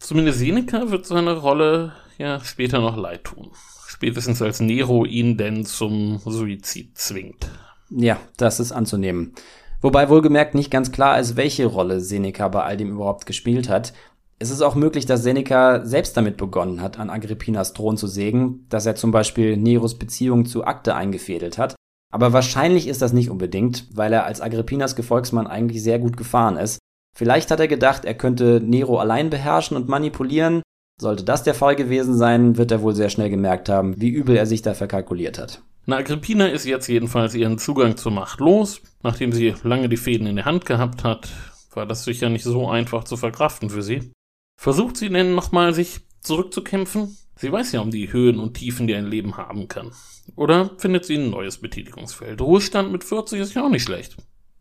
Zumindest Seneca wird seine Rolle ja später noch leid tun. Spätestens als Nero ihn denn zum Suizid zwingt. Ja, das ist anzunehmen. Wobei wohlgemerkt nicht ganz klar ist, welche Rolle Seneca bei all dem überhaupt gespielt hat. Es ist auch möglich, dass Seneca selbst damit begonnen hat, an Agrippinas Thron zu sägen, dass er zum Beispiel Neros Beziehung zu Akte eingefädelt hat. Aber wahrscheinlich ist das nicht unbedingt, weil er als Agrippinas Gefolgsmann eigentlich sehr gut gefahren ist. Vielleicht hat er gedacht, er könnte Nero allein beherrschen und manipulieren. Sollte das der Fall gewesen sein, wird er wohl sehr schnell gemerkt haben, wie übel er sich da verkalkuliert hat. Na, Agrippina ist jetzt jedenfalls ihren Zugang zur Macht los. Nachdem sie lange die Fäden in der Hand gehabt hat, war das sicher nicht so einfach zu verkraften für sie. Versucht sie denn nochmal, sich zurückzukämpfen? Sie weiß ja um die Höhen und Tiefen, die ein Leben haben kann. Oder findet sie ein neues Betätigungsfeld? Ruhestand mit 40 ist ja auch nicht schlecht.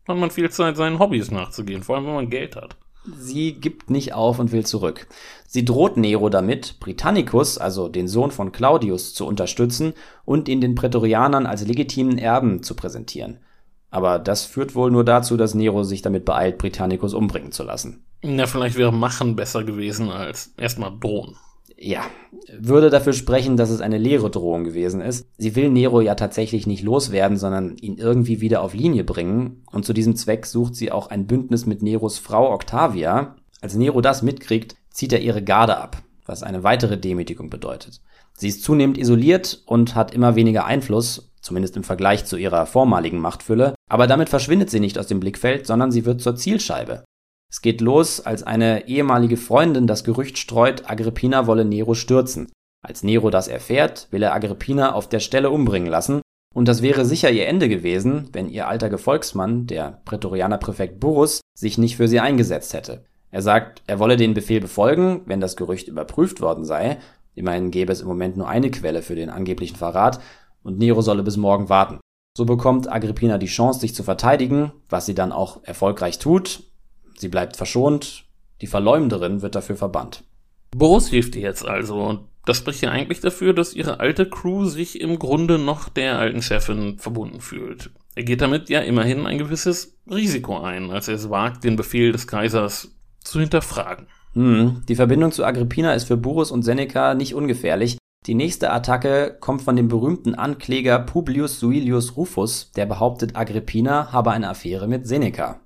Hat man viel Zeit, seinen Hobbys nachzugehen, vor allem wenn man Geld hat. Sie gibt nicht auf und will zurück. Sie droht Nero damit, Britannicus, also den Sohn von Claudius, zu unterstützen und ihn den Prätorianern als legitimen Erben zu präsentieren. Aber das führt wohl nur dazu, dass Nero sich damit beeilt, Britannicus umbringen zu lassen. Na, vielleicht wäre Machen besser gewesen als erstmal drohen. Ja, würde dafür sprechen, dass es eine leere Drohung gewesen ist. Sie will Nero ja tatsächlich nicht loswerden, sondern ihn irgendwie wieder auf Linie bringen. Und zu diesem Zweck sucht sie auch ein Bündnis mit Neros Frau Octavia. Als Nero das mitkriegt, zieht er ihre Garde ab, was eine weitere Demütigung bedeutet. Sie ist zunehmend isoliert und hat immer weniger Einfluss, zumindest im Vergleich zu ihrer vormaligen Machtfülle, aber damit verschwindet sie nicht aus dem Blickfeld, sondern sie wird zur Zielscheibe. Es geht los, als eine ehemalige Freundin das Gerücht streut, Agrippina wolle Nero stürzen. Als Nero das erfährt, will er Agrippina auf der Stelle umbringen lassen, und das wäre sicher ihr Ende gewesen, wenn ihr alter Gefolgsmann, der Prätorianerpräfekt Burrus, sich nicht für sie eingesetzt hätte. Er sagt, er wolle den Befehl befolgen, wenn das Gerücht überprüft worden sei, immerhin gäbe es im Moment nur eine Quelle für den angeblichen Verrat, und Nero solle bis morgen warten. So bekommt Agrippina die Chance, sich zu verteidigen, was sie dann auch erfolgreich tut, Sie bleibt verschont, die Verleumderin wird dafür verbannt. Boris hilft ihr jetzt also und das spricht ja eigentlich dafür, dass ihre alte Crew sich im Grunde noch der alten Chefin verbunden fühlt. Er geht damit ja immerhin ein gewisses Risiko ein, als er es wagt, den Befehl des Kaisers zu hinterfragen. Hm, die Verbindung zu Agrippina ist für Burrus und Seneca nicht ungefährlich. Die nächste Attacke kommt von dem berühmten Ankläger Publius Suilius Rufus, der behauptet, Agrippina habe eine Affäre mit Seneca.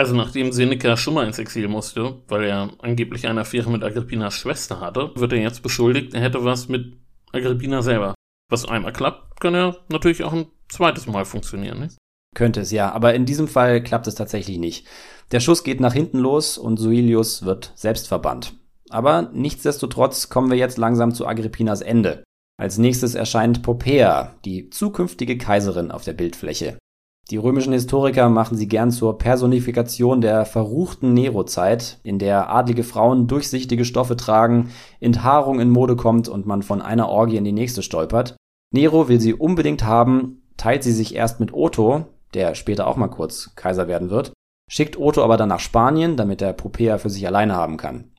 Also nachdem Seneca schon mal ins Exil musste, weil er angeblich eine Affäre mit Agrippinas Schwester hatte, wird er jetzt beschuldigt, er hätte was mit Agrippina selber. Was einmal klappt, kann er natürlich auch ein zweites Mal funktionieren, nicht? Könnte es ja, aber in diesem Fall klappt es tatsächlich nicht. Der Schuss geht nach hinten los und Suilius wird selbst verbannt. Aber nichtsdestotrotz kommen wir jetzt langsam zu Agrippinas Ende. Als nächstes erscheint Popea, die zukünftige Kaiserin auf der Bildfläche. Die römischen Historiker machen sie gern zur Personifikation der verruchten Nero-Zeit, in der adlige Frauen durchsichtige Stoffe tragen, Enthaarung in Mode kommt und man von einer Orgie in die nächste stolpert. Nero will sie unbedingt haben, teilt sie sich erst mit Otto, der später auch mal kurz Kaiser werden wird, schickt Otto aber dann nach Spanien, damit er Popea für sich alleine haben kann.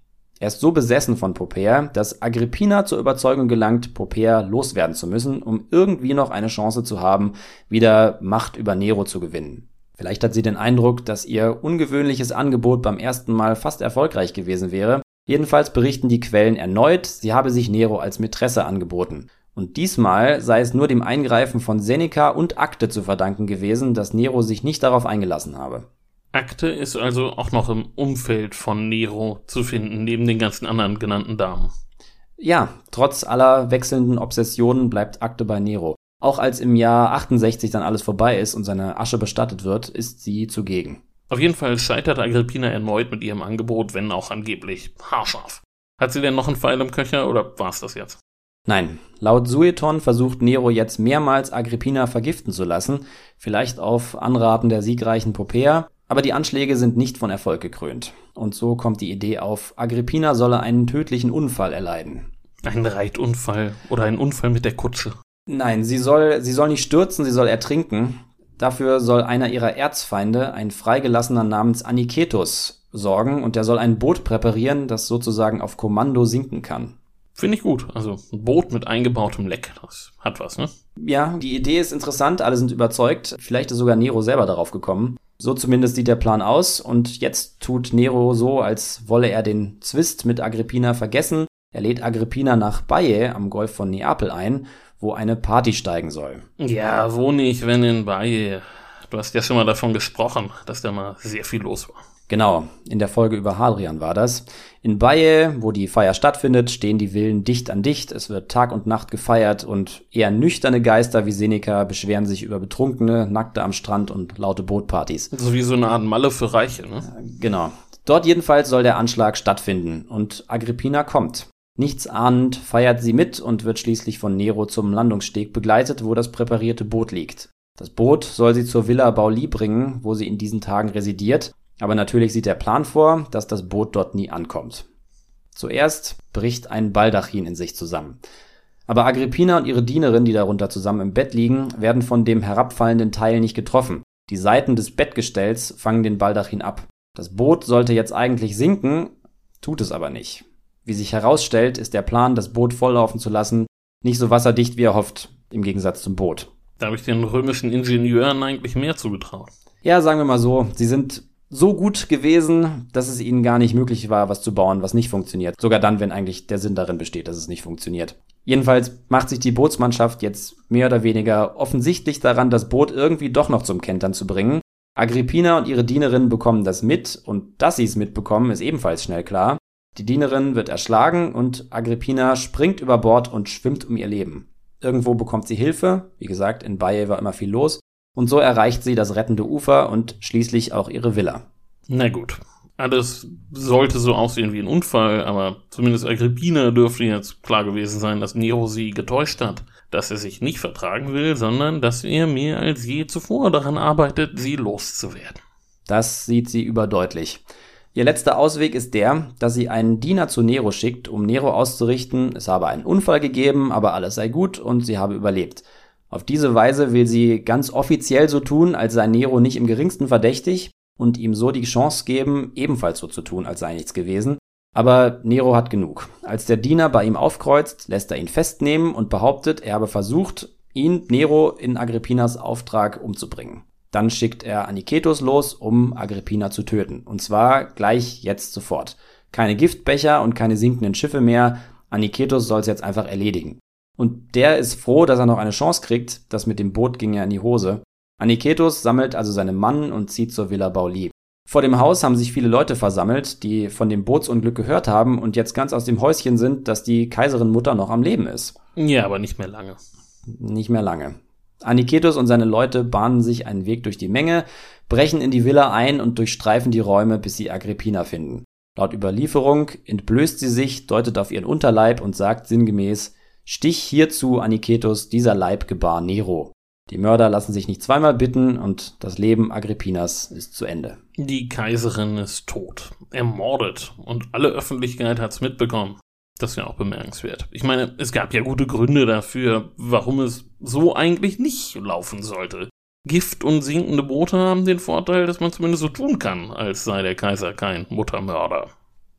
Er ist so besessen von Popea, dass Agrippina zur Überzeugung gelangt, Popea loswerden zu müssen, um irgendwie noch eine Chance zu haben, wieder Macht über Nero zu gewinnen. Vielleicht hat sie den Eindruck, dass ihr ungewöhnliches Angebot beim ersten Mal fast erfolgreich gewesen wäre. Jedenfalls berichten die Quellen erneut, sie habe sich Nero als Mätresse angeboten. Und diesmal sei es nur dem Eingreifen von Seneca und Akte zu verdanken gewesen, dass Nero sich nicht darauf eingelassen habe. Akte ist also auch noch im Umfeld von Nero zu finden, neben den ganzen anderen genannten Damen. Ja, trotz aller wechselnden Obsessionen bleibt Akte bei Nero. Auch als im Jahr 68 dann alles vorbei ist und seine Asche bestattet wird, ist sie zugegen. Auf jeden Fall scheitert Agrippina erneut mit ihrem Angebot, wenn auch angeblich haarscharf. Hat sie denn noch einen Pfeil im Köcher oder war's das jetzt? Nein, laut Sueton versucht Nero jetzt mehrmals Agrippina vergiften zu lassen, vielleicht auf Anraten der siegreichen Popea, aber die Anschläge sind nicht von Erfolg gekrönt. Und so kommt die Idee auf, Agrippina solle einen tödlichen Unfall erleiden. Ein Reitunfall oder ein Unfall mit der Kutsche. Nein, sie soll, sie soll nicht stürzen, sie soll ertrinken. Dafür soll einer ihrer Erzfeinde, ein Freigelassener namens Aniketus, sorgen und der soll ein Boot präparieren, das sozusagen auf Kommando sinken kann. Finde ich gut. Also ein Boot mit eingebautem Leck, das hat was, ne? Ja, die Idee ist interessant, alle sind überzeugt. Vielleicht ist sogar Nero selber darauf gekommen. So zumindest sieht der Plan aus und jetzt tut Nero so, als wolle er den Zwist mit Agrippina vergessen. Er lädt Agrippina nach Baie am Golf von Neapel ein, wo eine Party steigen soll. Ja, wo nicht, wenn in Baie. Du hast ja schon mal davon gesprochen, dass da mal sehr viel los war. Genau, in der Folge über Hadrian war das. In Baie, wo die Feier stattfindet, stehen die Villen dicht an dicht. Es wird Tag und Nacht gefeiert und eher nüchterne Geister wie Seneca beschweren sich über Betrunkene, Nackte am Strand und laute Bootpartys. So wie so eine Art Malle für Reiche, ne? Genau. Dort jedenfalls soll der Anschlag stattfinden und Agrippina kommt. Nichts ahnend feiert sie mit und wird schließlich von Nero zum Landungssteg begleitet, wo das präparierte Boot liegt. Das Boot soll sie zur Villa Bauli bringen, wo sie in diesen Tagen residiert aber natürlich sieht der Plan vor, dass das Boot dort nie ankommt. Zuerst bricht ein Baldachin in sich zusammen. Aber Agrippina und ihre Dienerin, die darunter zusammen im Bett liegen, werden von dem herabfallenden Teil nicht getroffen. Die Seiten des Bettgestells fangen den Baldachin ab. Das Boot sollte jetzt eigentlich sinken, tut es aber nicht. Wie sich herausstellt, ist der Plan, das Boot volllaufen zu lassen, nicht so wasserdicht, wie er hofft, im Gegensatz zum Boot. Da habe ich den römischen Ingenieuren eigentlich mehr zugetraut. Ja, sagen wir mal so, sie sind so gut gewesen, dass es ihnen gar nicht möglich war, was zu bauen, was nicht funktioniert. Sogar dann, wenn eigentlich der Sinn darin besteht, dass es nicht funktioniert. Jedenfalls macht sich die Bootsmannschaft jetzt mehr oder weniger offensichtlich daran, das Boot irgendwie doch noch zum Kentern zu bringen. Agrippina und ihre Dienerin bekommen das mit und dass sie es mitbekommen, ist ebenfalls schnell klar. Die Dienerin wird erschlagen und Agrippina springt über Bord und schwimmt um ihr Leben. Irgendwo bekommt sie Hilfe, wie gesagt, in Baye war immer viel los, und so erreicht sie das rettende Ufer und schließlich auch ihre Villa. Na gut. Alles sollte so aussehen wie ein Unfall, aber zumindest Agrippina dürfte jetzt klar gewesen sein, dass Nero sie getäuscht hat. Dass er sich nicht vertragen will, sondern dass er mehr als je zuvor daran arbeitet, sie loszuwerden. Das sieht sie überdeutlich. Ihr letzter Ausweg ist der, dass sie einen Diener zu Nero schickt, um Nero auszurichten, es habe einen Unfall gegeben, aber alles sei gut und sie habe überlebt. Auf diese Weise will sie ganz offiziell so tun, als sei Nero nicht im geringsten verdächtig und ihm so die Chance geben, ebenfalls so zu tun, als sei nichts gewesen. Aber Nero hat genug. Als der Diener bei ihm aufkreuzt, lässt er ihn festnehmen und behauptet, er habe versucht, ihn, Nero, in Agrippinas Auftrag umzubringen. Dann schickt er Aniketos los, um Agrippina zu töten. Und zwar gleich jetzt sofort. Keine Giftbecher und keine sinkenden Schiffe mehr. Aniketos soll es jetzt einfach erledigen. Und der ist froh, dass er noch eine Chance kriegt. Das mit dem Boot ging ja in die Hose. Aniketos sammelt also seinen Mann und zieht zur Villa Bauli. Vor dem Haus haben sich viele Leute versammelt, die von dem Bootsunglück gehört haben und jetzt ganz aus dem Häuschen sind, dass die Kaiserin Mutter noch am Leben ist. Ja, aber nicht mehr lange. Nicht mehr lange. Aniketos und seine Leute bahnen sich einen Weg durch die Menge, brechen in die Villa ein und durchstreifen die Räume, bis sie Agrippina finden. Laut Überlieferung entblößt sie sich, deutet auf ihren Unterleib und sagt sinngemäß, Stich hierzu, Aniketos, dieser Leib gebar Nero. Die Mörder lassen sich nicht zweimal bitten und das Leben Agrippinas ist zu Ende. Die Kaiserin ist tot, ermordet und alle Öffentlichkeit hat's mitbekommen. Das ist ja auch bemerkenswert. Ich meine, es gab ja gute Gründe dafür, warum es so eigentlich nicht laufen sollte. Gift und sinkende Boote haben den Vorteil, dass man zumindest so tun kann, als sei der Kaiser kein Muttermörder.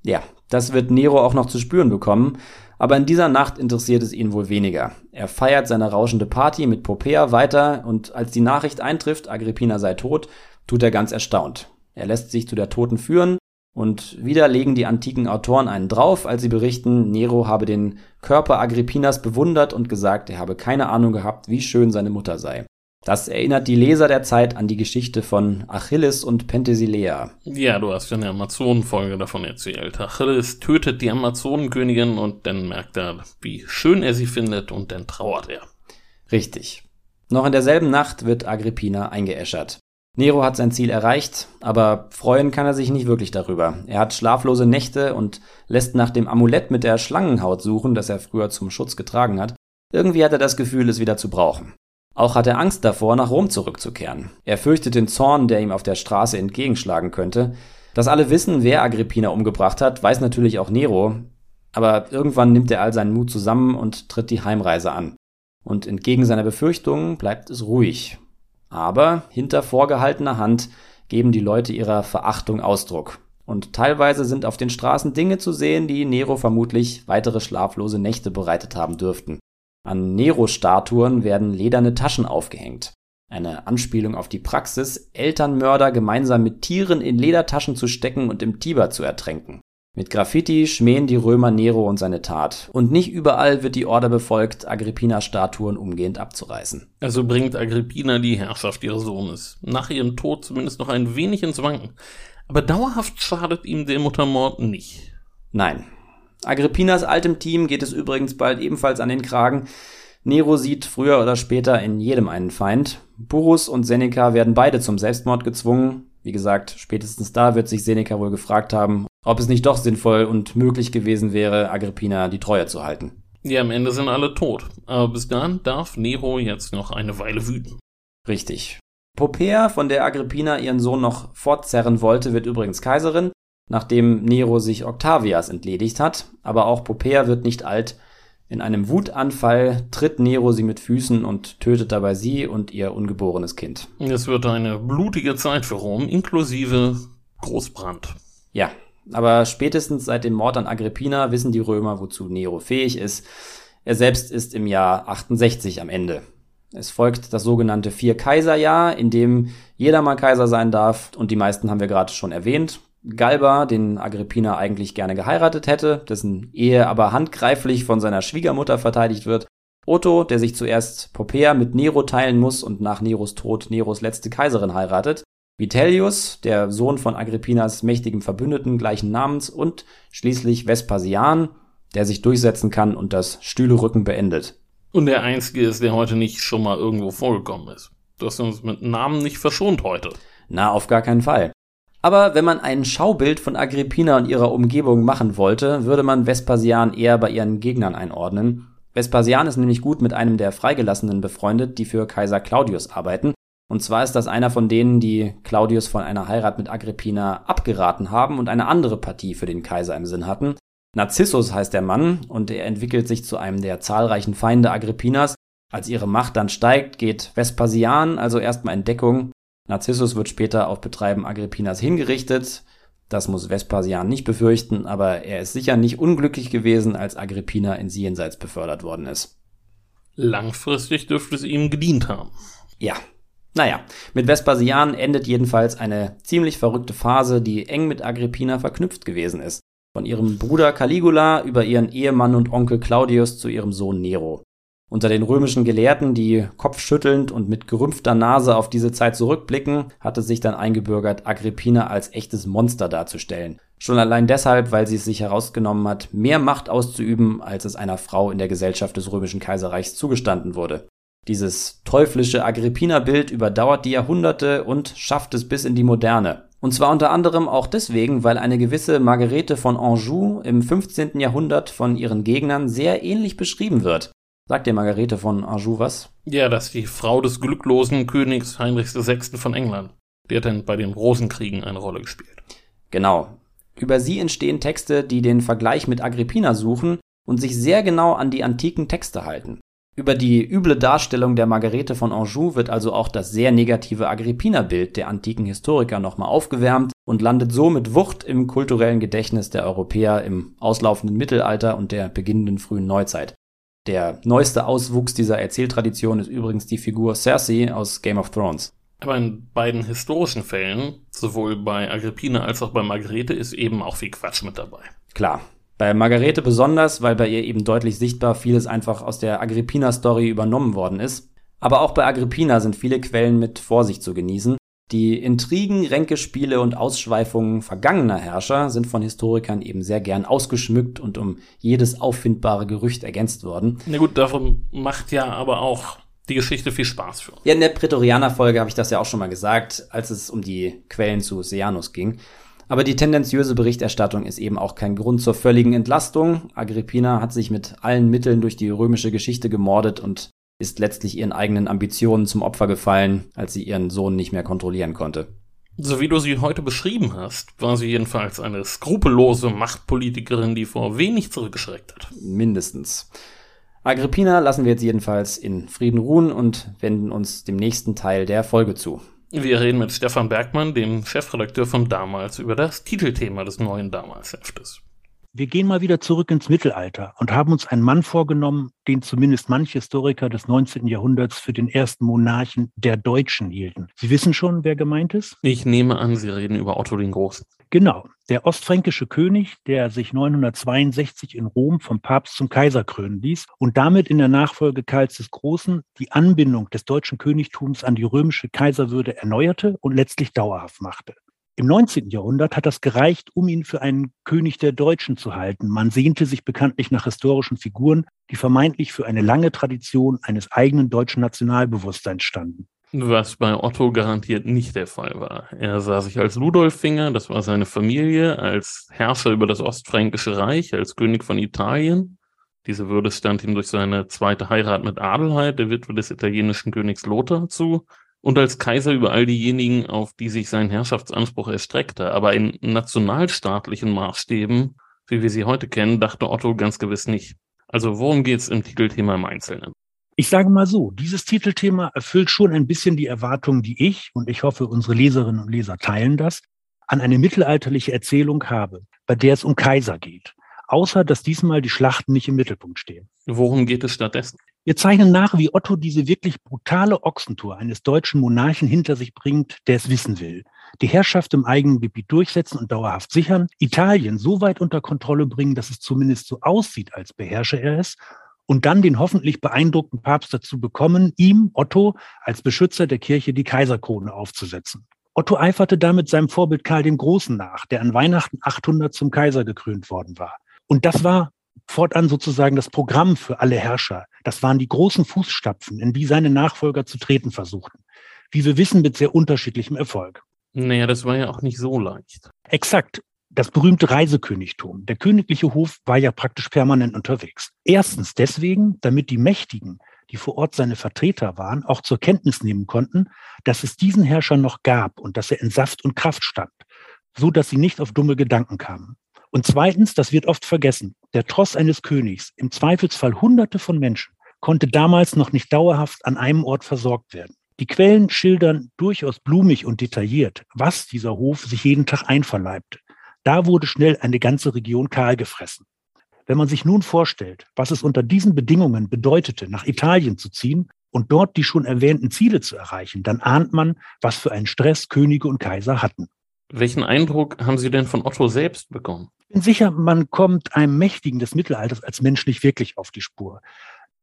Ja, das wird Nero auch noch zu spüren bekommen, aber in dieser Nacht interessiert es ihn wohl weniger. Er feiert seine rauschende Party mit Popea weiter und als die Nachricht eintrifft, Agrippina sei tot, tut er ganz erstaunt. Er lässt sich zu der Toten führen und wieder legen die antiken Autoren einen drauf, als sie berichten, Nero habe den Körper Agrippinas bewundert und gesagt, er habe keine Ahnung gehabt, wie schön seine Mutter sei. Das erinnert die Leser der Zeit an die Geschichte von Achilles und Penthesilea. Ja, du hast ja eine Amazonenfolge davon erzählt. Achilles tötet die Amazonenkönigin und dann merkt er, wie schön er sie findet und dann trauert er. Richtig. Noch in derselben Nacht wird Agrippina eingeäschert. Nero hat sein Ziel erreicht, aber freuen kann er sich nicht wirklich darüber. Er hat schlaflose Nächte und lässt nach dem Amulett mit der Schlangenhaut suchen, das er früher zum Schutz getragen hat. Irgendwie hat er das Gefühl, es wieder zu brauchen. Auch hat er Angst davor, nach Rom zurückzukehren. Er fürchtet den Zorn, der ihm auf der Straße entgegenschlagen könnte. Dass alle wissen, wer Agrippina umgebracht hat, weiß natürlich auch Nero, aber irgendwann nimmt er all seinen Mut zusammen und tritt die Heimreise an. Und entgegen seiner Befürchtungen bleibt es ruhig. Aber hinter vorgehaltener Hand geben die Leute ihrer Verachtung Ausdruck. Und teilweise sind auf den Straßen Dinge zu sehen, die Nero vermutlich weitere schlaflose Nächte bereitet haben dürften. An Nero-Statuen werden lederne Taschen aufgehängt. Eine Anspielung auf die Praxis, Elternmörder gemeinsam mit Tieren in Ledertaschen zu stecken und im Tiber zu ertränken. Mit Graffiti schmähen die Römer Nero und seine Tat. Und nicht überall wird die Order befolgt, Agrippina-Statuen umgehend abzureißen. Also bringt Agrippina die Herrschaft ihres Sohnes nach ihrem Tod zumindest noch ein wenig ins Wanken. Aber dauerhaft schadet ihm der Muttermord nicht. Nein. Agrippinas altem Team geht es übrigens bald ebenfalls an den Kragen. Nero sieht früher oder später in jedem einen Feind. Burrus und Seneca werden beide zum Selbstmord gezwungen. Wie gesagt, spätestens da wird sich Seneca wohl gefragt haben, ob es nicht doch sinnvoll und möglich gewesen wäre, Agrippina die Treue zu halten. Ja, am Ende sind alle tot. Aber bis dahin darf Nero jetzt noch eine Weile wüten. Richtig. Popea, von der Agrippina ihren Sohn noch fortzerren wollte, wird übrigens Kaiserin, nachdem Nero sich Octavias entledigt hat. Aber auch Popea wird nicht alt. In einem Wutanfall tritt Nero sie mit Füßen und tötet dabei sie und ihr ungeborenes Kind. Es wird eine blutige Zeit für Rom, inklusive Großbrand. Ja, aber spätestens seit dem Mord an Agrippina wissen die Römer, wozu Nero fähig ist. Er selbst ist im Jahr 68 am Ende. Es folgt das sogenannte Vier-Kaiser-Jahr, in dem jeder mal Kaiser sein darf und die meisten haben wir gerade schon erwähnt. Galba, den Agrippina eigentlich gerne geheiratet hätte, dessen Ehe aber handgreiflich von seiner Schwiegermutter verteidigt wird. Otto, der sich zuerst Popea mit Nero teilen muss und nach Neros Tod Neros letzte Kaiserin heiratet. Vitellius, der Sohn von Agrippinas mächtigem Verbündeten gleichen Namens und schließlich Vespasian, der sich durchsetzen kann und das Stühlerücken beendet. Und der einzige ist, der heute nicht schon mal irgendwo vorgekommen ist. Du hast uns mit Namen nicht verschont heute. Na, auf gar keinen Fall. Aber wenn man ein Schaubild von Agrippina und ihrer Umgebung machen wollte, würde man Vespasian eher bei ihren Gegnern einordnen. Vespasian ist nämlich gut mit einem der Freigelassenen befreundet, die für Kaiser Claudius arbeiten. Und zwar ist das einer von denen, die Claudius von einer Heirat mit Agrippina abgeraten haben und eine andere Partie für den Kaiser im Sinn hatten. Narzissus heißt der Mann und er entwickelt sich zu einem der zahlreichen Feinde Agrippinas. Als ihre Macht dann steigt, geht Vespasian also erstmal in Deckung Narzissus wird später auf Betreiben Agrippinas hingerichtet. Das muss Vespasian nicht befürchten, aber er ist sicher nicht unglücklich gewesen, als Agrippina ins Jenseits befördert worden ist. Langfristig dürfte es ihm gedient haben. Ja. Naja, mit Vespasian endet jedenfalls eine ziemlich verrückte Phase, die eng mit Agrippina verknüpft gewesen ist. Von ihrem Bruder Caligula über ihren Ehemann und Onkel Claudius zu ihrem Sohn Nero. Unter den römischen Gelehrten, die kopfschüttelnd und mit gerümpfter Nase auf diese Zeit zurückblicken, hatte sich dann eingebürgert, Agrippina als echtes Monster darzustellen. Schon allein deshalb, weil sie es sich herausgenommen hat, mehr Macht auszuüben, als es einer Frau in der Gesellschaft des römischen Kaiserreichs zugestanden wurde. Dieses teuflische Agrippina-Bild überdauert die Jahrhunderte und schafft es bis in die Moderne. Und zwar unter anderem auch deswegen, weil eine gewisse Margarete von Anjou im 15. Jahrhundert von ihren Gegnern sehr ähnlich beschrieben wird. Sagt dir Margarete von Anjou was? Ja, das ist die Frau des glücklosen Königs Heinrichs VI. von England. Die hat dann bei den Rosenkriegen eine Rolle gespielt. Genau. Über sie entstehen Texte, die den Vergleich mit Agrippina suchen und sich sehr genau an die antiken Texte halten. Über die üble Darstellung der Margarete von Anjou wird also auch das sehr negative Agrippina-Bild der antiken Historiker nochmal aufgewärmt und landet so mit Wucht im kulturellen Gedächtnis der Europäer im auslaufenden Mittelalter und der beginnenden frühen Neuzeit. Der neueste Auswuchs dieser Erzähltradition ist übrigens die Figur Cersei aus Game of Thrones. Aber in beiden historischen Fällen, sowohl bei Agrippina als auch bei Margarete, ist eben auch viel Quatsch mit dabei. Klar. Bei Margarete besonders, weil bei ihr eben deutlich sichtbar vieles einfach aus der Agrippina-Story übernommen worden ist. Aber auch bei Agrippina sind viele Quellen mit Vorsicht zu genießen, die Intrigen, Ränkespiele und Ausschweifungen vergangener Herrscher sind von Historikern eben sehr gern ausgeschmückt und um jedes auffindbare Gerücht ergänzt worden. Na gut, davon macht ja aber auch die Geschichte viel Spaß für uns. Ja, in der Prätorianer-Folge habe ich das ja auch schon mal gesagt, als es um die Quellen zu Sejanus ging. Aber die tendenziöse Berichterstattung ist eben auch kein Grund zur völligen Entlastung. Agrippina hat sich mit allen Mitteln durch die römische Geschichte gemordet und ist letztlich ihren eigenen Ambitionen zum Opfer gefallen, als sie ihren Sohn nicht mehr kontrollieren konnte. So wie du sie heute beschrieben hast, war sie jedenfalls eine skrupellose Machtpolitikerin, die vor wenig zurückgeschreckt hat. Mindestens. Agrippina lassen wir jetzt jedenfalls in Frieden ruhen und wenden uns dem nächsten Teil der Folge zu. Wir reden mit Stefan Bergmann, dem Chefredakteur von damals, über das Titelthema des neuen Damalsheftes. Wir gehen mal wieder zurück ins Mittelalter und haben uns einen Mann vorgenommen, den zumindest manche Historiker des 19. Jahrhunderts für den ersten Monarchen der Deutschen hielten. Sie wissen schon, wer gemeint ist? Ich nehme an, Sie reden über Otto den Großen. Genau, der ostfränkische König, der sich 962 in Rom vom Papst zum Kaiser krönen ließ und damit in der Nachfolge Karls des Großen die Anbindung des deutschen Königtums an die römische Kaiserwürde erneuerte und letztlich dauerhaft machte. Im 19. Jahrhundert hat das gereicht, um ihn für einen König der Deutschen zu halten. Man sehnte sich bekanntlich nach historischen Figuren, die vermeintlich für eine lange Tradition eines eigenen deutschen Nationalbewusstseins standen. Was bei Otto garantiert nicht der Fall war. Er sah sich als Ludolfinger, das war seine Familie, als Herrscher über das Ostfränkische Reich, als König von Italien. Diese Würde stand ihm durch seine zweite Heirat mit Adelheid, der Witwe des italienischen Königs Lothar, zu und als Kaiser über all diejenigen, auf die sich sein Herrschaftsanspruch erstreckte. Aber in nationalstaatlichen Maßstäben, wie wir sie heute kennen, dachte Otto ganz gewiss nicht. Also worum geht's im Titelthema im Einzelnen? Ich sage mal so, dieses Titelthema erfüllt schon ein bisschen die Erwartungen, die ich, und ich hoffe, unsere Leserinnen und Leser teilen das, an eine mittelalterliche Erzählung habe, bei der es um Kaiser geht. Außer, dass diesmal die Schlachten nicht im Mittelpunkt stehen. Worum geht es stattdessen? Wir zeichnen nach, wie Otto diese wirklich brutale Ochsentour eines deutschen Monarchen hinter sich bringt, der es wissen will. Die Herrschaft im eigenen Gebiet durchsetzen und dauerhaft sichern, Italien so weit unter Kontrolle bringen, dass es zumindest so aussieht, als beherrsche er es, und dann den hoffentlich beeindruckten Papst dazu bekommen, ihm, Otto, als Beschützer der Kirche die Kaiserkrone aufzusetzen. Otto eiferte damit seinem Vorbild Karl dem Großen nach, der an Weihnachten 800 zum Kaiser gekrönt worden war. Und das war fortan sozusagen das Programm für alle Herrscher. Das waren die großen Fußstapfen, in die seine Nachfolger zu treten versuchten. Wie wir wissen, mit sehr unterschiedlichem Erfolg. Naja, das war ja auch nicht so leicht. Exakt. Das berühmte Reisekönigtum. Der königliche Hof war ja praktisch permanent unterwegs. Erstens deswegen, damit die Mächtigen, die vor Ort seine Vertreter waren, auch zur Kenntnis nehmen konnten, dass es diesen Herrscher noch gab und dass er in Saft und Kraft stand, so dass sie nicht auf dumme Gedanken kamen. Und zweitens, das wird oft vergessen, der Tross eines Königs, im Zweifelsfall Hunderte von Menschen, konnte damals noch nicht dauerhaft an einem Ort versorgt werden. Die Quellen schildern durchaus blumig und detailliert, was dieser Hof sich jeden Tag einverleibte. Da wurde schnell eine ganze Region kahl gefressen. Wenn man sich nun vorstellt, was es unter diesen Bedingungen bedeutete, nach Italien zu ziehen und dort die schon erwähnten Ziele zu erreichen, dann ahnt man, was für einen Stress Könige und Kaiser hatten. Welchen Eindruck haben Sie denn von Otto selbst bekommen? Bin sicher, man kommt einem Mächtigen des Mittelalters als Mensch nicht wirklich auf die Spur.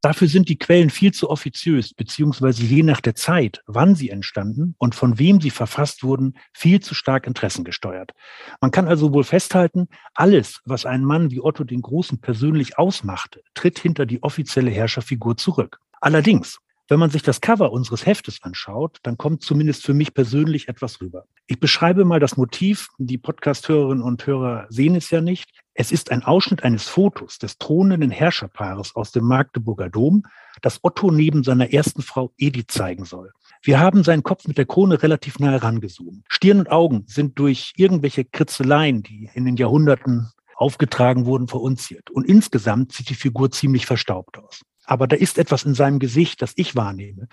Dafür sind die Quellen viel zu offiziös, beziehungsweise je nach der Zeit, wann sie entstanden und von wem sie verfasst wurden, viel zu stark interessengesteuert. Man kann also wohl festhalten, alles, was ein Mann wie Otto den Großen persönlich ausmachte, tritt hinter die offizielle Herrscherfigur zurück. Allerdings, wenn man sich das Cover unseres Heftes anschaut, dann kommt zumindest für mich persönlich etwas rüber. Ich beschreibe mal das Motiv. Die Podcast-Hörerinnen und Hörer sehen es ja nicht. Es ist ein Ausschnitt eines Fotos des thronenden Herrscherpaares aus dem Magdeburger Dom, das Otto neben seiner ersten Frau Edith zeigen soll. Wir haben seinen Kopf mit der Krone relativ nah herangezoomt. Stirn und Augen sind durch irgendwelche Kritzeleien, die in den Jahrhunderten aufgetragen wurden, verunziert. Und insgesamt sieht die Figur ziemlich verstaubt aus. Aber da ist etwas in seinem Gesicht, das ich wahrnehme,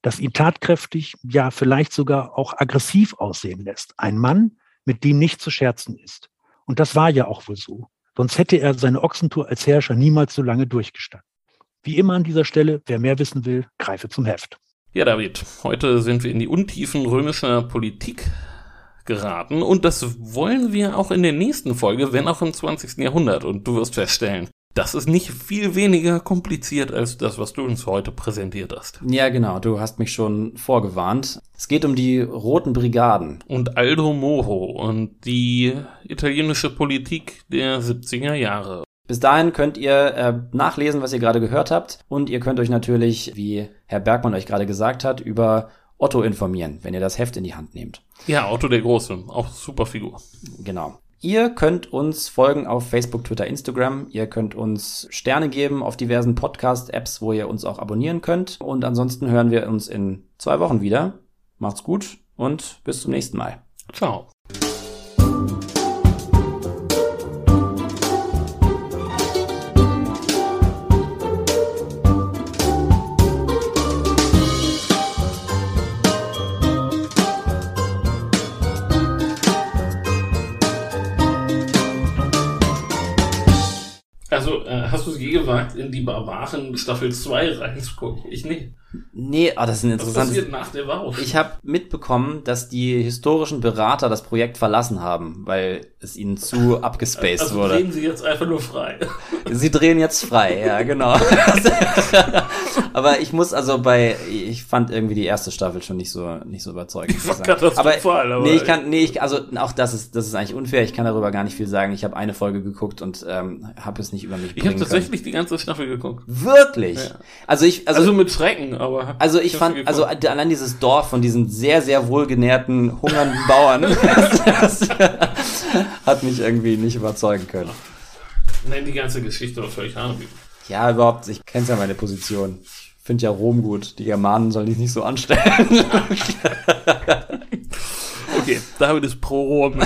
das ihn tatkräftig, ja vielleicht sogar auch aggressiv aussehen lässt. Ein Mann, mit dem nicht zu scherzen ist. Und das war ja auch wohl so. Sonst hätte er seine Ochsentour als Herrscher niemals so lange durchgestanden. Wie immer an dieser Stelle, wer mehr wissen will, greife zum Heft. Ja, David, heute sind wir in die Untiefen römischer Politik geraten und das wollen wir auch in der nächsten Folge, wenn auch im 20. Jahrhundert. Und du wirst feststellen, das ist nicht viel weniger kompliziert als das, was du uns heute präsentiert hast. Ja, genau, du hast mich schon vorgewarnt. Es geht um die Roten Brigaden. Und Aldo Moro und die italienische Politik der 70er Jahre. Bis dahin könnt ihr äh, nachlesen, was ihr gerade gehört habt. Und ihr könnt euch natürlich, wie Herr Bergmann euch gerade gesagt hat, über Otto informieren, wenn ihr das Heft in die Hand nehmt. Ja, Otto der Große, auch super Figur. Genau. Ihr könnt uns folgen auf Facebook, Twitter, Instagram. Ihr könnt uns Sterne geben auf diversen Podcast-Apps, wo ihr uns auch abonnieren könnt. Und ansonsten hören wir uns in zwei Wochen wieder. Macht's gut und bis zum nächsten Mal. Ciao. Gewagt, in die Barbaren Staffel 2 reinzugucken? Ich nicht. Nee, ah, das ist ein Was interessantes. passiert nach der Wahl? Ich habe mitbekommen, dass die historischen Berater das Projekt verlassen haben, weil es ihnen zu abgespaced also wurde. drehen sie jetzt einfach nur frei. Sie drehen jetzt frei, ja, genau. Aber ich muss also bei, ich fand irgendwie die erste Staffel schon nicht so, nicht so überzeugend. War ich sagen. katastrophal, aber- nee, ich kann, nee, ich, also auch das ist, das ist eigentlich unfair. Ich kann darüber gar nicht viel sagen. Ich habe eine Folge geguckt und ähm, habe es nicht über mich Ich habe bringen können. tatsächlich die ganze Staffel geguckt. Wirklich. Ja. Also ich, Also, also, mit Schrecken, aber. also ich fand, also allein dieses Dorf von diesen sehr, sehr wohlgenährten, hungernden Bauern, das, hat mich irgendwie nicht überzeugen können. Nein, die ganze Geschichte war völlig hanebüchen. Ja, überhaupt, ich kenn's ja meine Position. Ich finde ja Rom gut. Die Germanen sollen dich nicht so anstellen. Okay, David ist pro Rom.